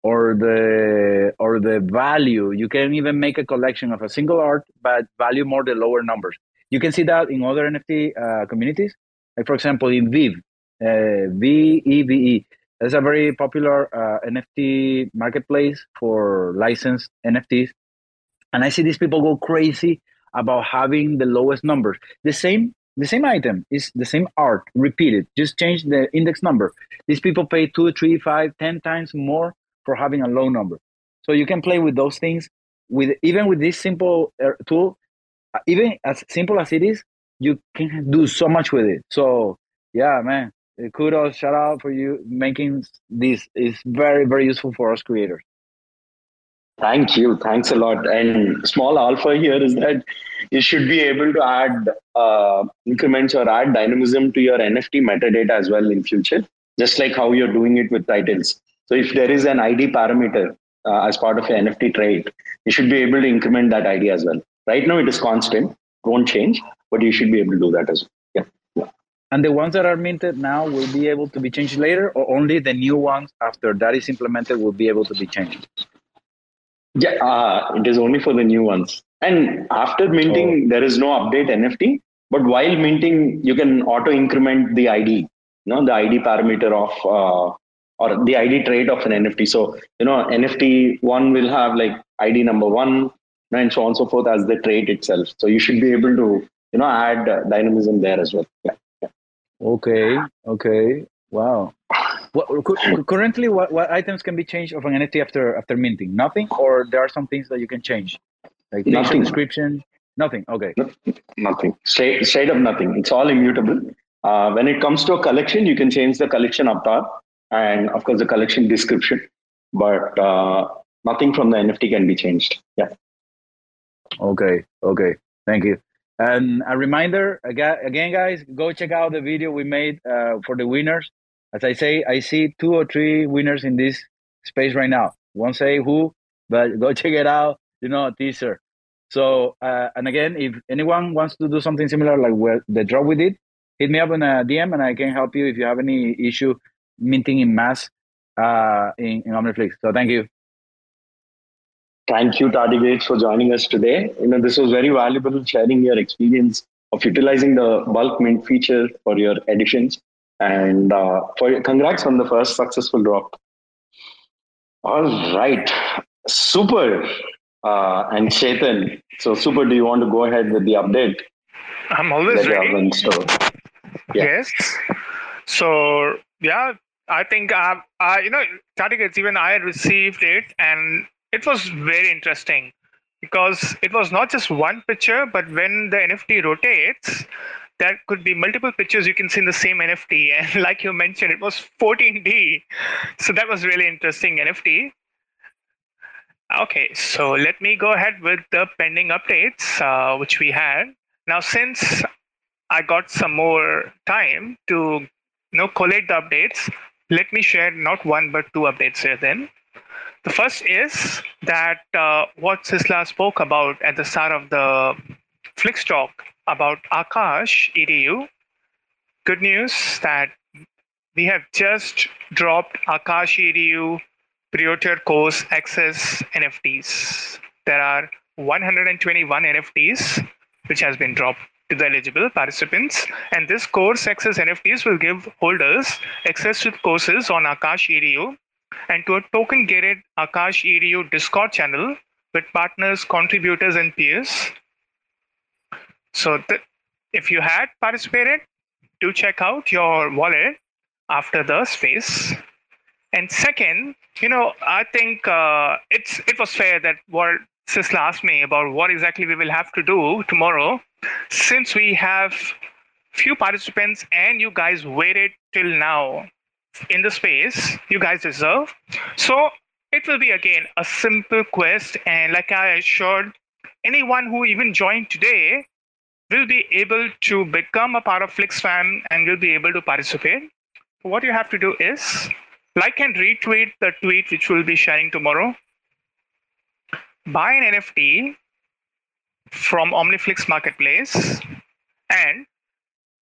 or the or the value. You can even make a collection of a single art but value more the lower numbers. You can see that in other nft uh, communities. Like for example in viv uh, v-e-v-e that's a very popular uh, nft marketplace for licensed nfts and i see these people go crazy about having the lowest numbers. The same the same item is the same art repeated. Just change the index number. These people pay two three five ten times more for having a low number. So you can play with those things with even with this simple uh, tool uh, even as simple as it is you can do so much with it. So yeah man kudos shout out for you making this. Is very very useful for us creators Thank you. Thanks a lot. And small alpha here is that you should be able to add uh, increments or add dynamism to your NFT metadata as well in future, just like how you're doing it with titles. So if there is an ID parameter uh, as part of your NFT trait, you should be able to increment that ID as well. Right now it is constant, won't change, but you should be able to do that as well. Yeah. yeah. And the ones that are minted now will be able to be changed later, or only the new ones after that is implemented will be able to be changed? Yeah, uh, it is only for the new ones. And after minting, oh. there is no update NFT. But while minting, you can auto increment the ID, you know, the ID parameter of uh, or the ID trait of an NFT. So, you know, NFT one will have like ID number one and so on and so forth as the trait itself. So you should be able to, you know, add uh, dynamism there as well. Yeah. yeah. Okay. Okay. Wow. What, currently, what, what items can be changed of an NFT after after minting? Nothing, or there are some things that you can change, like nothing. description. Nothing. Okay. Nothing. Straight, straight up nothing. It's all immutable. Uh, when it comes to a collection, you can change the collection top, and of course the collection description, but uh, nothing from the NFT can be changed. Yeah. Okay. Okay. Thank you. And a reminder again, guys, go check out the video we made uh, for the winners as I say, I see two or three winners in this space right now. Won't say who, but go check it out. You know, teaser. So, uh, and again, if anyone wants to do something similar like where the drop we did, hit me up on a DM and I can help you if you have any issue minting in mass uh, in, in OmniFlix. So, thank you. Thank you, Tardigrades, for joining us today. You know, this was very valuable sharing your experience of utilizing the bulk mint feature for your editions. And uh, for congrats on the first successful drop. All right, super. Uh, and Chetan, so super. Do you want to go ahead with the update? I'm always ready. Yeah. Yes. So yeah, I think uh, uh, you know, Tardigrades, even I received it, and it was very interesting because it was not just one picture, but when the NFT rotates, there could be multiple pictures you can see in the same NFT. And like you mentioned, it was 14D. So that was really interesting NFT. Okay, so let me go ahead with the pending updates, uh, which we had. Now, since I got some more time to you know, collate the updates, let me share not one but two updates here then. The first is that uh, what Sistla spoke about at the start of the Flix talk about Akash EDU. Good news that we have just dropped Akash EDU pre-order course access NFTs. There are 121 NFTs which has been dropped to the eligible participants. And this course access NFTs will give holders access to courses on Akash EDU and to a token gated Akash EDU Discord channel with partners, contributors, and peers so th- if you had participated, do check out your wallet. after the space. And second, you know, I think uh, it's it was fair that what Sistla asked me about what exactly we will have to do tomorrow, since we have few participants and you guys waited till now in the space you guys deserve. So it will be again a simple quest, and like I assured anyone who even joined today will be able to become a part of FlixFam and will be able to participate. What you have to do is like and retweet the tweet which we'll be sharing tomorrow. Buy an NFT from OmniFlix Marketplace and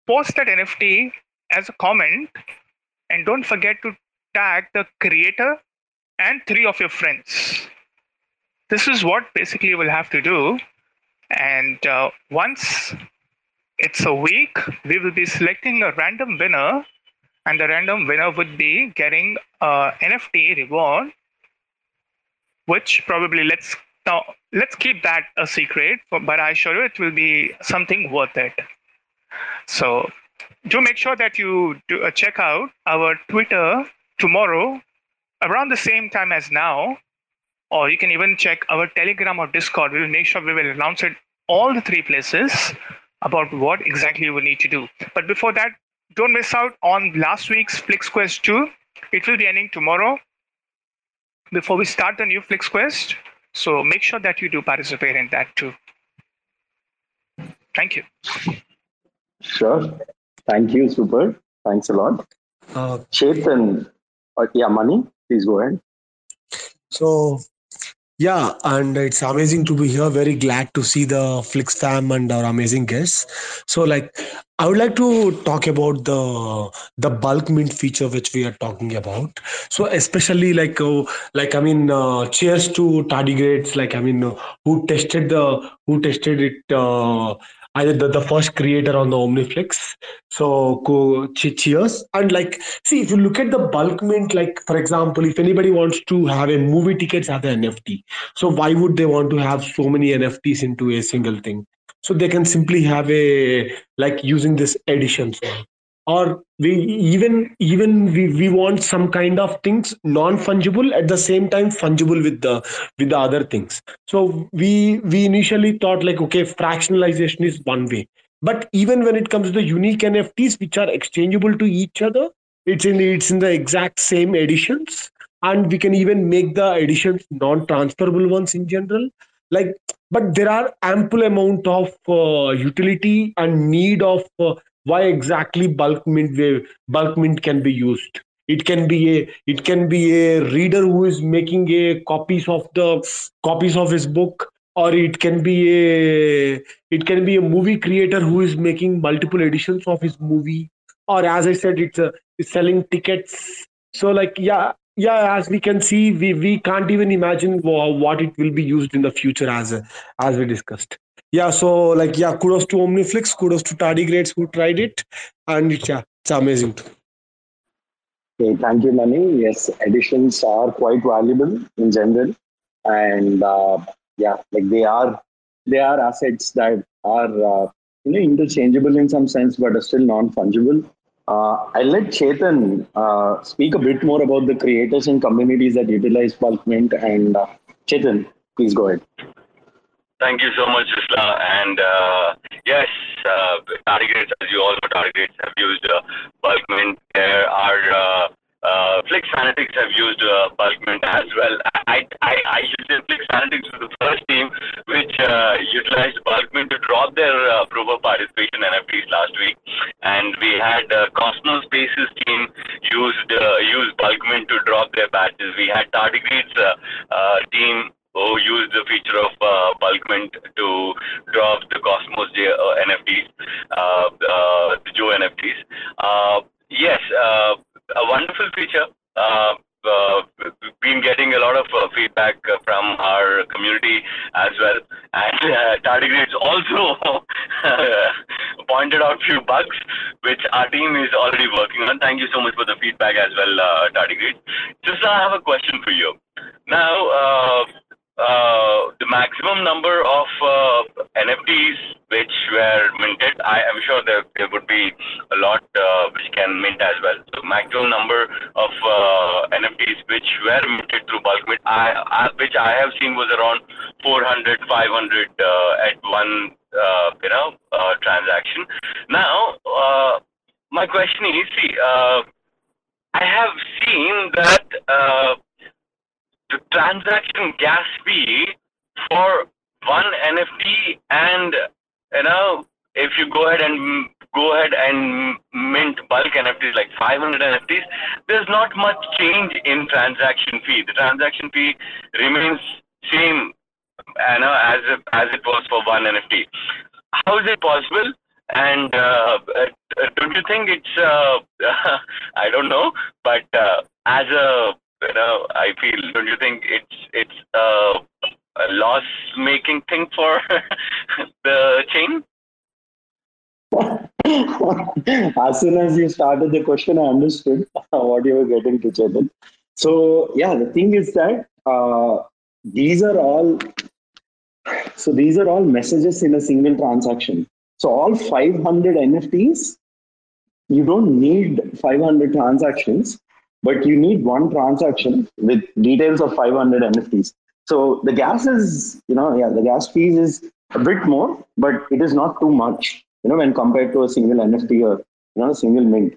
post that NFT as a comment and don't forget to tag the creator and three of your friends. This is what basically you will have to do. And uh, once it's a week, we will be selecting a random winner and the random winner would be getting a NFT reward, which probably let's now let's keep that a secret, but I assure you it will be something worth it. So do make sure that you do, uh, check out our Twitter tomorrow around the same time as now, or you can even check our Telegram or Discord. We will make sure we will announce it all the three places about what exactly you will need to do. But before that, don't miss out on last week's Flix Quest 2. It will be ending tomorrow before we start the new Flix Quest. So make sure that you do participate in that too. Thank you. Sure. Thank you, Super. Thanks a lot. Uh, Chetan, uh, yeah, Mani, please go ahead. So, yeah, and it's amazing to be here. Very glad to see the Flix fam and our amazing guests. So, like, I would like to talk about the the bulk mint feature which we are talking about. So, especially like, uh, like I mean, uh, cheers to tardigrades. Like, I mean, uh, who tested the who tested it either the, the first creator on the Omniflix. So go cheers. And like, see, if you look at the bulk mint, like for example, if anybody wants to have a movie tickets as an NFT, so why would they want to have so many NFTs into a single thing? So they can simply have a like using this editions or we even even we, we want some kind of things non-fungible at the same time fungible with the with the other things. So we we initially thought like okay fractionalization is one way. But even when it comes to the unique nfts which are exchangeable to each other it's in it's in the exact same editions. And we can even make the editions non-transferable ones in general. Like but there are ample amount of uh, utility and need of uh, why exactly bulk mint bulk mint can be used? It can be a it can be a reader who is making a copies of the copies of his book or it can be a it can be a movie creator who is making multiple editions of his movie. Or as i said it's, a, it's selling tickets. So like yeah yeah as we can see we, we can't even imagine what it will be used in the future as as we discussed yeah so like yeah kudos to omniflix kudos to tardigrades who tried it and it's yeah it's amazing too. okay thank you mani yes editions are quite valuable in general and uh, yeah like they are they are assets that are uh, you know interchangeable in some sense but are still non-fungible uh, I'll let Chetan uh, speak a bit more about the creators and communities that utilize bulk mint. And uh, Chetan, please go ahead. Thank you so much, Isla. And uh, yes, uh, tardigrades, as you all know, tardigrades have used uh, bulk mint. There are uh, uh, Flix Fanatics have used uh, bulk mint as well. I, I, I used Flix Fanatics for the first team which uh, utilized bulk mint to drop their uh, participation NFTs last week, and we had uh, Cosmos Spaces team used uh, used bulk mint to drop their batches. We had tardigrades uh, uh, team who used the feature of uh, bulk mint to drop the Cosmos J, uh, NFTs, uh, uh, the Joe NFTs. Uh, yes, uh, a wonderful feature. Uh, uh, been getting a lot of uh, feedback uh, from our community as well. And uh, Tardigrades also pointed out few bugs, which our team is already working on. Thank you so much for the feedback as well, uh, Tardigrades. Just I have a question for you. Now, uh, maximum number of uh, NFTs which were minted. I am sure there, there would be a lot uh, which can mint as well. So maximum number of uh, NFTs which were minted through bulk mint, I, I, which I have seen was around 400, 500 uh, at one uh, you know uh, transaction. Now, my question is, see, I have seen that the transaction gas fee for one NFT and you know if you go ahead and go ahead and mint bulk NFTs like 500 NFTs, there's not much change in transaction fee. The transaction fee remains same you know, as as it was for one NFT. How is it possible? And uh, uh, don't you think it's uh, I don't know, but uh, as a you know, I feel don't you think it's it's uh, a loss making thing for the chain? as soon as you started the question, I understood what you were getting to, Chetan. So, yeah, the thing is that uh, these are all so these are all messages in a single transaction. So all 500 NFTs, you don't need 500 transactions, but you need one transaction with details of 500 NFTs. So the gas is, you know, yeah, the gas fees is a bit more, but it is not too much, you know, when compared to a single NFT or, you know, a single mint.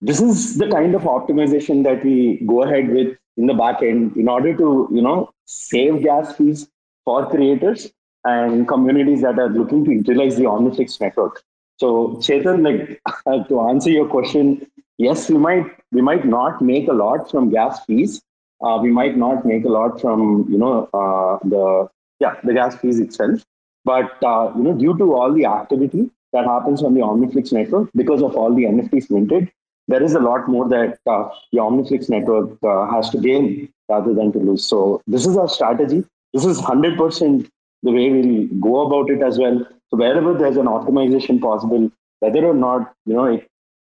This is the kind of optimization that we go ahead with in the back end in order to, you know, save gas fees for creators and communities that are looking to utilize the OmniFlix network. So, Chetan, like to answer your question, yes, we might we might not make a lot from gas fees, uh, we might not make a lot from you know uh, the yeah the gas fees itself. But uh, you know due to all the activity that happens on the omniflix network because of all the nfts minted there is a lot more that uh, the omniflix network uh, has to gain rather than to lose. So this is our strategy. This is 100% the way we'll go about it as well. So wherever there's an optimization possible whether or not you know it,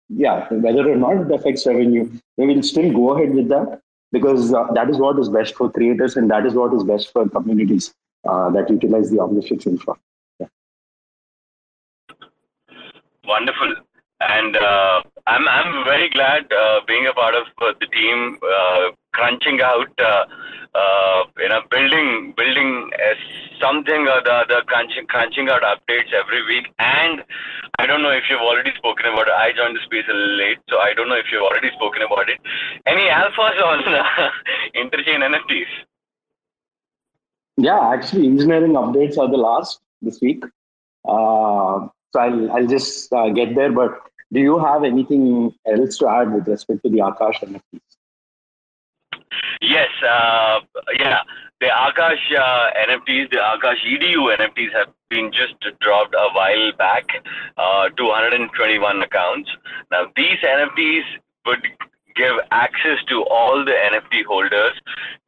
yeah whether or not it affects revenue we will still go ahead with that because uh, that is what is best for creators and that is what is best for communities uh, that utilize the OmniFlix infra. Yeah. Wonderful. And uh, I'm, I'm very glad uh, being a part of uh, the team uh, crunching out, you know, building, building something or the other, crunching, crunching out updates every week. And I don't know if you've already spoken about it. I joined the space a little late, so I don't know if you've already spoken about it. Any alphas on uh, interchain NFTs? Yeah, actually, engineering updates are the last this week. Uh, so I'll, I'll just uh, get there. But do you have anything else to add with respect to the Akash NFTs? Yes, uh, yeah. The Akash uh, NFTs, the Akash EDU NFTs have been just dropped a while back, uh, 221 accounts. Now, these NFTs would give access to all the NFT holders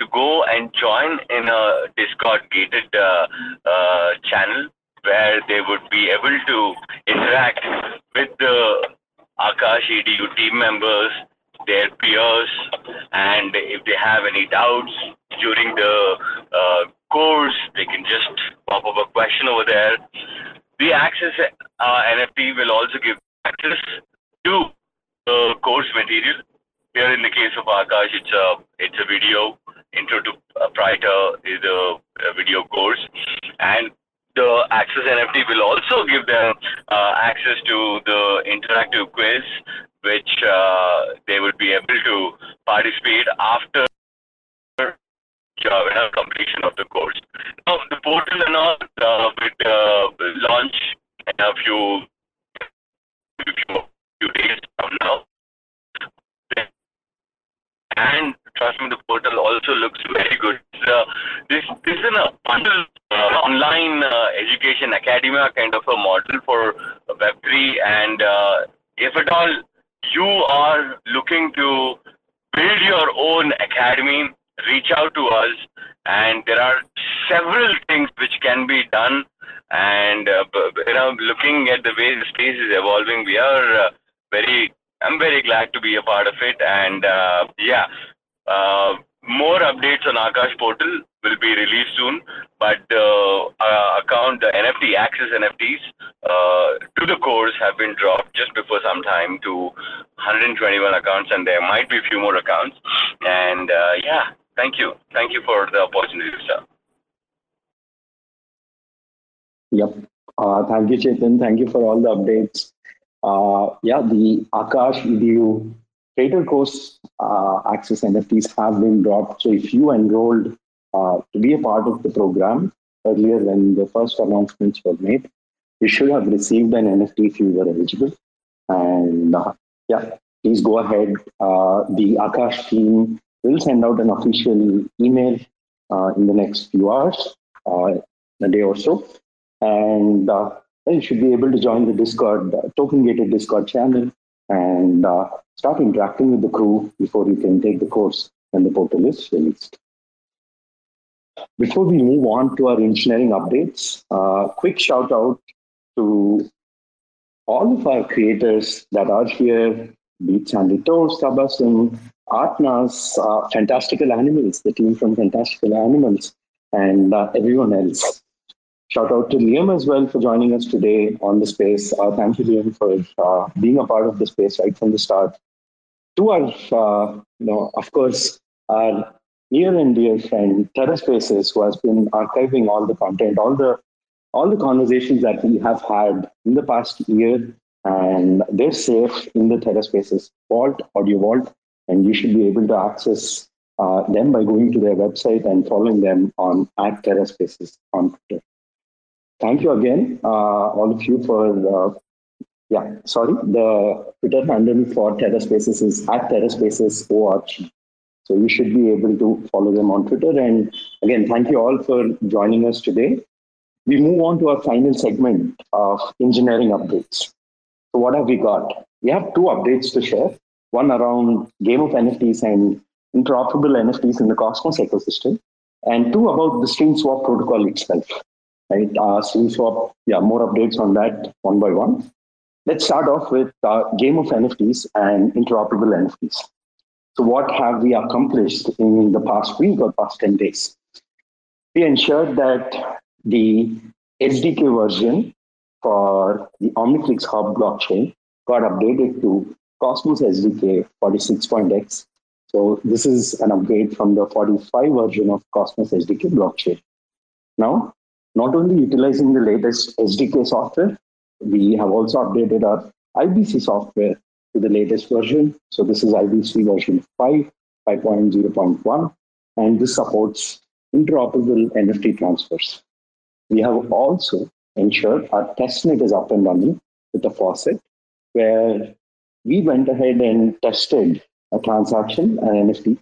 to go and join in a Discord gated uh, uh, channel where they would be able to interact with the Akash EDU team members, their peers, and if they have any doubts during the uh, course, they can just pop up a question over there. The Access uh, NFT will also give access to the course material. Here, in the case of Akash, it's a it's a video. Intro to uh, is a, a video course, and the Access NFT will also give them uh, access to the interactive quiz, which uh, they will be able to participate after uh, completion of the course. Now, the portal and all uh, will uh, launch in a few, few, few days from now. And trust me, the portal also looks very good. This, this is an uh, online uh, education academia kind of a model for Web3. And uh, if at all you are looking to build your own academy, reach out to us and there are several things which can be done and uh, you know looking at the way the space is evolving we are uh, very i'm very glad to be a part of it and uh, yeah uh, more updates on akash portal will be released soon but the uh, account the NFT access NFTs uh, to the course have been dropped just before some time to 121 accounts, and there might be a few more accounts. And uh, yeah, thank you, thank you for the opportunity, sir. Yep. Uh, thank you, Chetan. Thank you for all the updates. Uh, yeah, the Akash EDU Creator Course uh, Access NFTs have been dropped. So if you enrolled uh, to be a part of the program earlier when the first announcements were made, you should have received an NFT if you were eligible. And uh, yeah, please go ahead. Uh, the Akash team will send out an official email uh, in the next few hours, uh, a day or so. And you should be able to join the Discord, token gated Discord channel and start interacting with the crew before you can take the course when the portal is released. Before we move on to our engineering updates, uh, quick shout out to all of our creators that are here, Beat Sandy Toast, Tabassum, Atnas, uh, Fantastical Animals, the team from Fantastical Animals, and uh, everyone else. Shout out to Liam as well for joining us today on the space. Uh, thank you, Liam, for uh, being a part of the space right from the start. To our, uh, you know, of course, our near and dear friend TerraSpaces, who has been archiving all the content, all the all the conversations that we have had in the past year, and they're safe in the TerraSpaces vault, audio vault, and you should be able to access uh, them by going to their website and following them on at TerraSpaces on Twitter thank you again, uh, all of you, for uh, yeah, sorry, the Twitter handle for TerraSpaces is at TerraSpaces.org. So you should be able to follow them on Twitter. And again, thank you all for joining us today. We move on to our final segment of engineering updates. So what have we got? We have two updates to share. One around game of NFTs and interoperable NFTs in the Cosmos ecosystem, and two about the StreamSwap protocol itself right? Uh, StreamSwap, yeah, more updates on that one by one. Let's start off with uh, game of NFTs and interoperable NFTs. So what have we accomplished in the past week or past 10 days? We ensured that the SDK version for the OmniFlix Hub blockchain got updated to Cosmos SDK 46.x. So this is an upgrade from the 45 version of Cosmos SDK blockchain. Now, not only utilizing the latest SDK software, we have also updated our IBC software to the latest version. So this is IBC version 5, 5.0.1, and this supports interoperable NFT transfers. We have also ensured our testnet is up and running with the faucet, where we went ahead and tested a transaction, an NFT,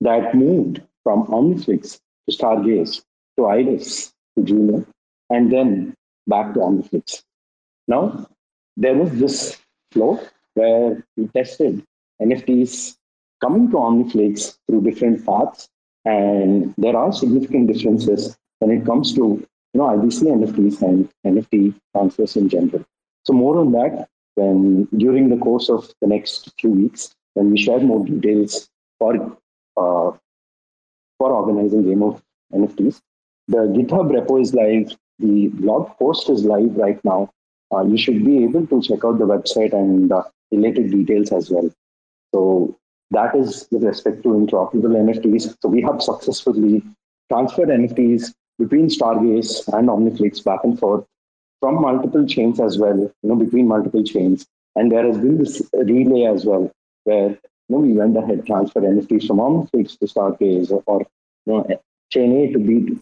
that moved from OmniFlix to Stargaze to Iris to Juno, and then back to OmniFlix. Now, there was this flow where we tested NFTs coming to OmniFlix through different paths, and there are significant differences when it comes to you know IBC NFTs and NFT transfers in general. So more on that when during the course of the next few weeks when we share more details for uh, for organizing game of NFTs. The GitHub repo is live. The blog post is live right now. Uh, you should be able to check out the website and uh, related details as well. So that is with respect to interoperable NFTs. So we have successfully transferred NFTs between Stargaze and OmniFlix back and forth from multiple chains as well, you know, between multiple chains. And there has been this relay as well, where you know, we went ahead, transferred NFTs from OmniFlix to Stargaze or, you know, chain A to B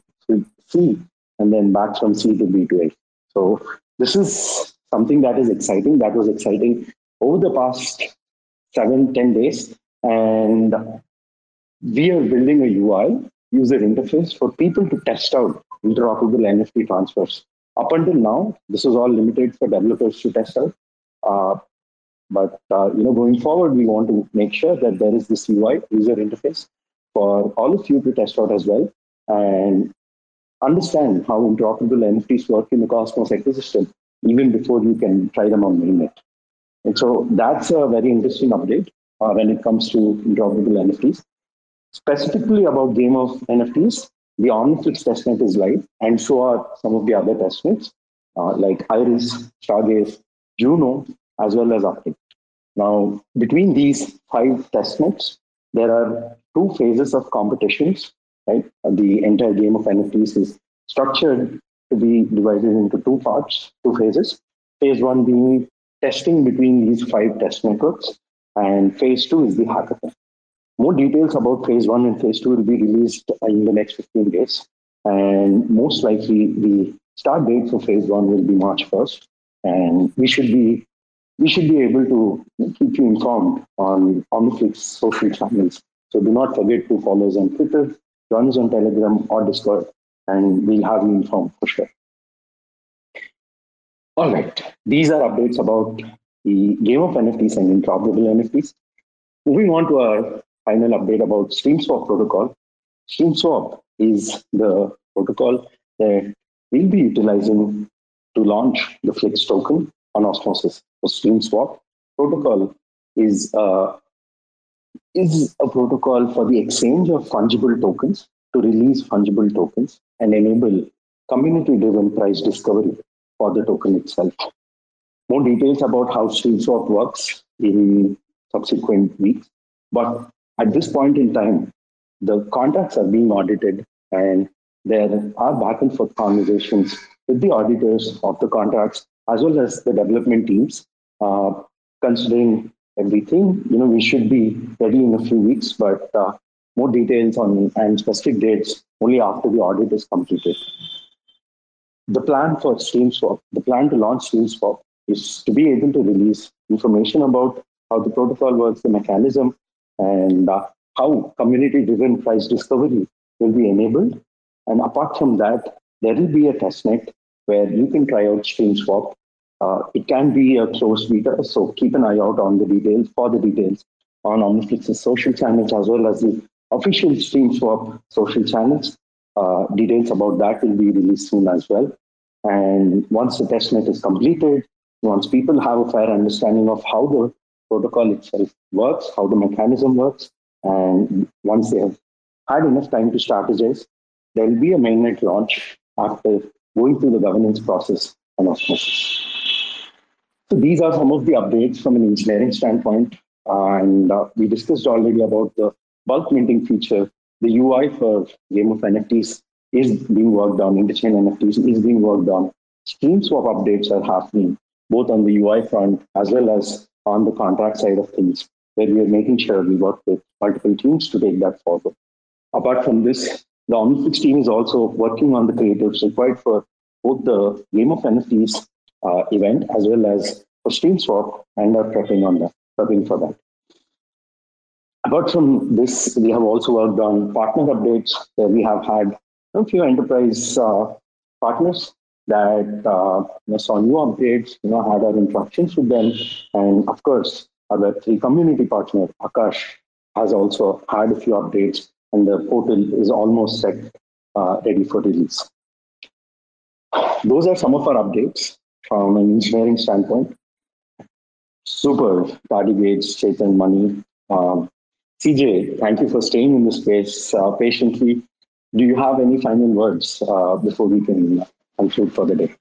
C and then back from C to B to A. So this is something that is exciting. That was exciting over the past seven, 10 days. And we are building a UI, user interface for people to test out interoperable NFT transfers. Up until now, this is all limited for developers to test out. Uh, but uh, you know, going forward, we want to make sure that there is this UI user interface for all of you to test out as well. And understand how interoperable NFTs work in the Cosmos ecosystem even before you can try them on mainnet. And so that's a very interesting update uh, when it comes to interoperable NFTs. Specifically about game of NFTs, the OmniFlix testnet is live, and so are some of the other testnets uh, like Iris, Stargaze, Juno, as well as Uptick. Now, between these five testnets, there are two phases of competitions. Right, the entire game of NFTs is structured to be divided into two parts, two phases. Phase one being testing between these five test networks, and phase two is the hackathon. More details about phase one and phase two will be released in the next 15 days. And most likely, the start date for phase one will be March 1st. And we should be we should be able to keep you informed on OmniFlix social channels. So do not forget to follow us on Twitter, us on Telegram or Discord, and we'll have you informed for sure. All right, these are updates about the game of NFTs and interoperable NFTs. Moving on to our final update about StreamSwap protocol. StreamSwap is the protocol that we'll be utilizing to launch the Flix token on Osmosis. So StreamSwap protocol is uh, is a protocol for the exchange of fungible tokens to release fungible tokens and enable community-driven price discovery for the token itself. More details about how StreamSwap works in subsequent weeks. But at this point in time, the contracts are being audited and there are back and forth conversations with the auditors of the contracts as well as the development teams. Uh, considering everything, you know, we should be ready in a few weeks, but uh, more details on and specific dates only after the audit is completed. The plan for StreamSwap, the plan to launch StreamSwap is to be able to release information about how the protocol works, the mechanism, and uh, how community-driven price discovery will be enabled. And apart from that, there will be a testnet where you can try out StreamSwap. Uh, it can be a closed beta, so keep an eye out on the details for the details on OmniFlix's social channels as well as the official StreamSwap social channels. Uh, details about that will be released soon as well. And once the testnet is completed, once people have a fair understanding of how the protocol itself works, how the mechanism works, and once they have had enough time to strategize, there will be a mainnet launch after going through the governance process and osmosis. So these are some of the updates from an engineering standpoint. And uh, we discussed already about the bulk minting feature. The UI for Game of NFTs is being worked on, interchain NFTs is being worked on. StreamSwap updates are happening both on the UI front as well as on the contract side of things, where we are making sure we work with multiple teams to take that forward. Apart from this, the OmniFlix team is also working on the creatives required for both the Game of NFTs uh, event as well as a for StreamSwap and are prepping on that, prepping for that. Apart from this, we have also worked on partner updates where we have had a few enterprise uh, partners that uh, you know, saw new updates, you know, had our interactions with them. And of course, our Web3 community partner, Akash, has also had a few updates and the portal is almost set uh, ready for release. Those are some of our updates from an engineering standpoint. Super, Tardigrades, Chetan, Mani. Um, CJ, thank you for staying in the space uh, patiently. Do you have any final words uh, before we can conclude for the day?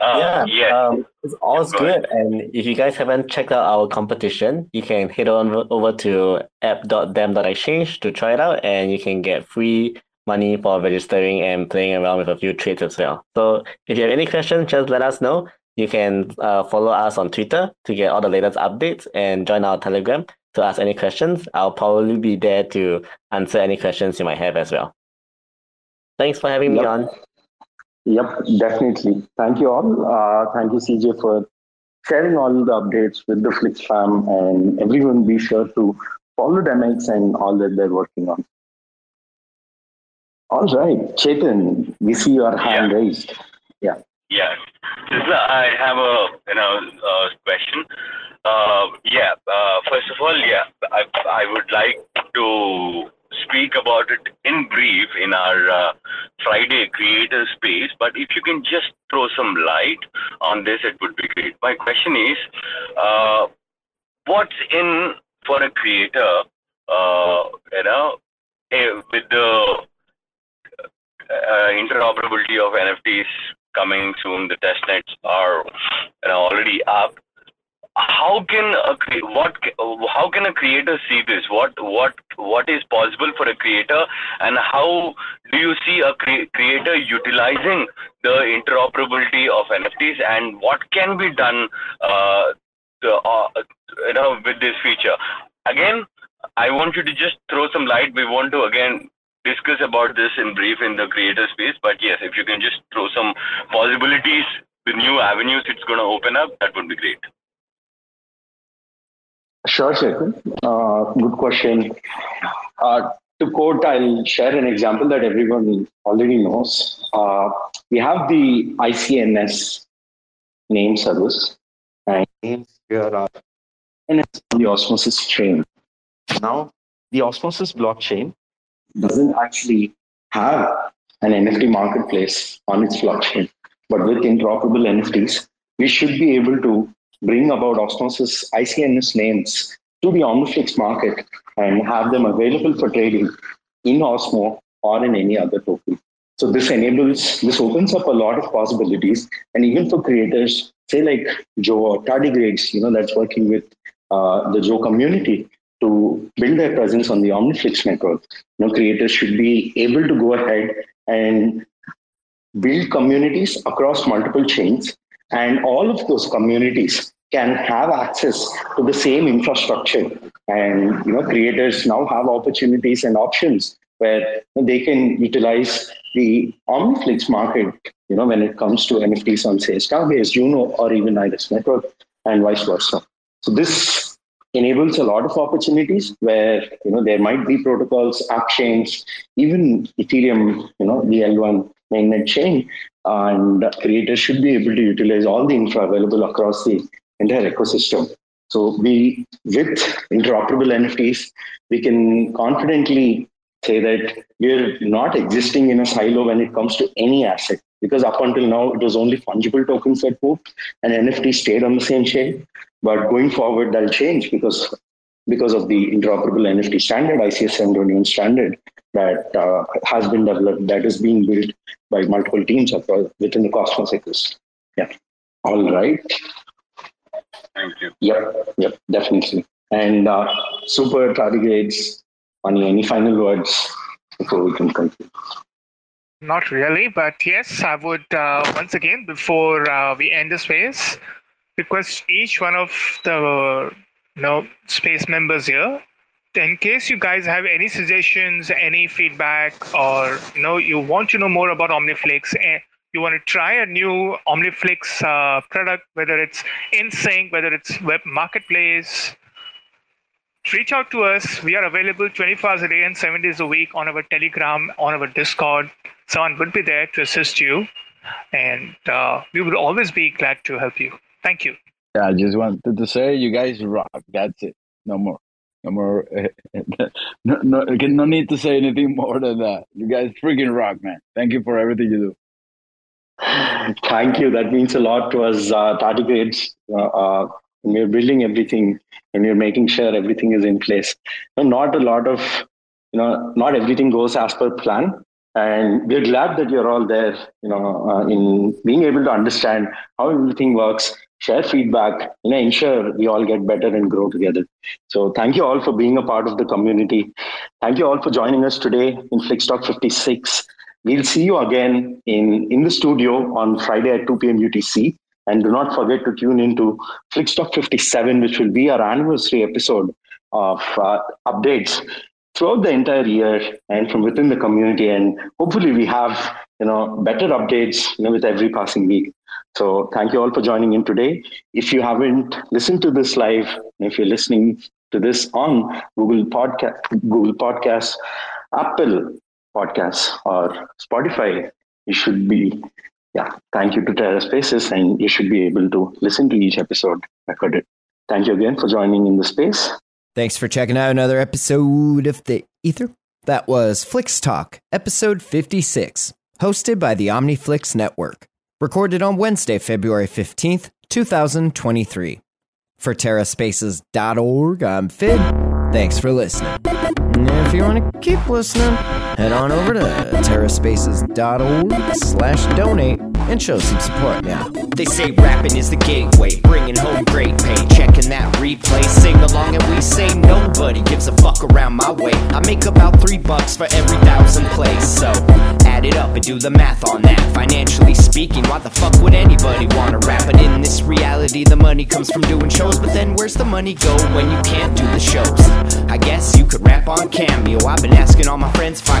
Uh, yeah, Um, it's all's Go good. And if you guys haven't checked out our competition, you can head on over to app.dem.exchange to try it out, and you can get free money for registering and playing around with a few trades as well. So if you have any questions, just let us know. You can uh, follow us on Twitter to get all the latest updates and join our Telegram to ask any questions. I'll probably be there to answer any questions you might have as well. Thanks for having yep. me on. Yep, definitely. Thank you all. Uh, thank you, CJ, for sharing all the updates with the Flix fam, and everyone be sure to follow Demex and all that they're working on. All right, Chetan, we see your hand yeah. raised. Yeah. Yeah. I have a you know uh, question. Uh, yeah. Uh, first of all, yeah, I I would like to speak about it in brief in our uh, Friday creator space, but if you can just throw some light on this, it would be great. My question is uh, what's in for a creator, uh, you know, eh, with the uh, interoperability of NFTs coming soon. The testnets are you know, already up. How can a what how can a creator see this? What what what is possible for a creator, and how do you see a cre- creator utilizing the interoperability of NFTs, and what can be done, uh, to, uh, you know, with this feature? Again, I want you to just throw some light. We want to again discuss about this in brief in the creator space. But yes, if you can just throw some possibilities, the new avenues it's going to open up, that would be great. Sure, Shekhar. Uh, good question. Uh, to quote, I'll share an example that everyone already knows. Uh, we have the ICNS name service, and names here are and it's on the Osmosis chain. Now, the Osmosis blockchain doesn't actually have an NFT marketplace on its blockchain. But with interoperable NFTs, we should be able to bring about Osmosis ICNS names to the OmniFlix market and have them available for trading in Osmo or in any other token. So this enables, this opens up a lot of possibilities. And even for creators, say like Joe or Tardigrades, you know, that's working with uh, the Joe community, to build their presence on the OmniFlix network, you know, creators should be able to go ahead and build communities across multiple chains, and all of those communities can have access to the same infrastructure. And you know, creators now have opportunities and options where they can utilize the OmniFlix market. You know, when it comes to NFTs on say Stargaze, Juno, or even Iris Network, and vice versa. So this enables a lot of opportunities where you know there might be protocols, app chains, even Ethereum, you know, the L1 mainnet chain, and creators should be able to utilize all the infra available across the entire ecosystem. So we, with interoperable NFTs, we can confidently say that we're not existing in a silo when it comes to any asset because up until now it was only fungible tokens that moved and NFT stayed on the same chain. But going forward, that'll change because because of the interoperable NFT standard, ICS 721 standard that uh, has been developed, that is being built by multiple teams across, within the Cosmos ecosystem. Yeah. All right. Thank you. Yep. Yep. Definitely. And uh, super tardigrades. Any any final words before we can conclude? Not really, but yes, I would uh, once again before uh, we end the space request each one of the you know space members here. In case you guys have any suggestions any feedback or you know you want to know more about omniflix and eh, you want to try a new omniflix uh, product whether it's in sync whether it's web marketplace reach out to us. We are available 24 hours a day and 7 days a week on our telegram on our discord. Someone would be there to assist you. And uh, we would always be glad to help you Thank you. Yeah, I just wanted to say you guys rock. That's it. No more. No more. no, no, no need to say anything more than that. You guys freaking rock, man. Thank you for everything you do. Thank you. That means a lot to us, uh, tardigrades. Uh, uh, we're building everything and we're making sure everything is in place. Not a lot of, you know, not everything goes as per plan. And we're glad that you're all there, you know, uh, in being able to understand how everything works share feedback, know, ensure we all get better and grow together. So thank you all for being a part of the community. Thank you all for joining us today in Flixtalk 56. We'll see you again in, in the studio on Friday at 2 p.m. UTC. And do not forget to tune into Flixtalk 57, which will be our anniversary episode of uh, updates throughout the entire year and from within the community. And hopefully we have, you know, better updates, you know, with every passing week. So thank you all for joining in today. If you haven't listened to this live, if you're listening to this on Google Podcast, Google Podcasts, Apple Podcasts, or Spotify, you should be, yeah, thank you to Terra Spaces, and you should be able to listen to each episode recorded. Thank you again for joining in the space. Thanks for checking out another episode of The Ether. That was Flix Talk, episode 56, hosted by the OmniFlix Network recorded on Wednesday, February 15th, 2023. For TerraSpaces.org, I'm Fid. Thanks for listening. And if you want to keep listening, head on over to terraspaces.org slash donate and show some support now. They say rapping is the gateway, bringing home great pay. Checking that replay, sing along, and we say nobody gives a fuck around my way. I make about three bucks for every thousand plays, so add it up and do the math on that. Financially speaking, why the fuck would anybody wanna rap? But in this reality, the money comes from doing shows. But then where's the money go when you can't do the shows? I guess you could rap on Cameo. I've been asking all my friends if I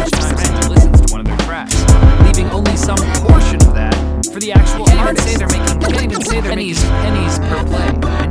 leaving only some portion of that for the actual artist. Making, can't even say they're pennies, making pennies per play.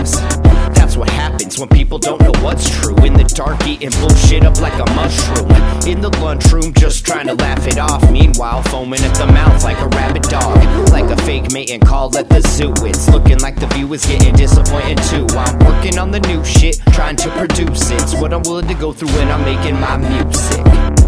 That's what happens when people don't know what's true. In the dark, eating bullshit up like a mushroom. In the lunchroom, just trying to laugh it off. Meanwhile, foaming at the mouth like a rabid dog. Like a fake mating call at the zoo. It's looking like the view is getting disappointed too. I'm working on the new shit, trying to produce it. It's what I'm willing to go through when I'm making my music.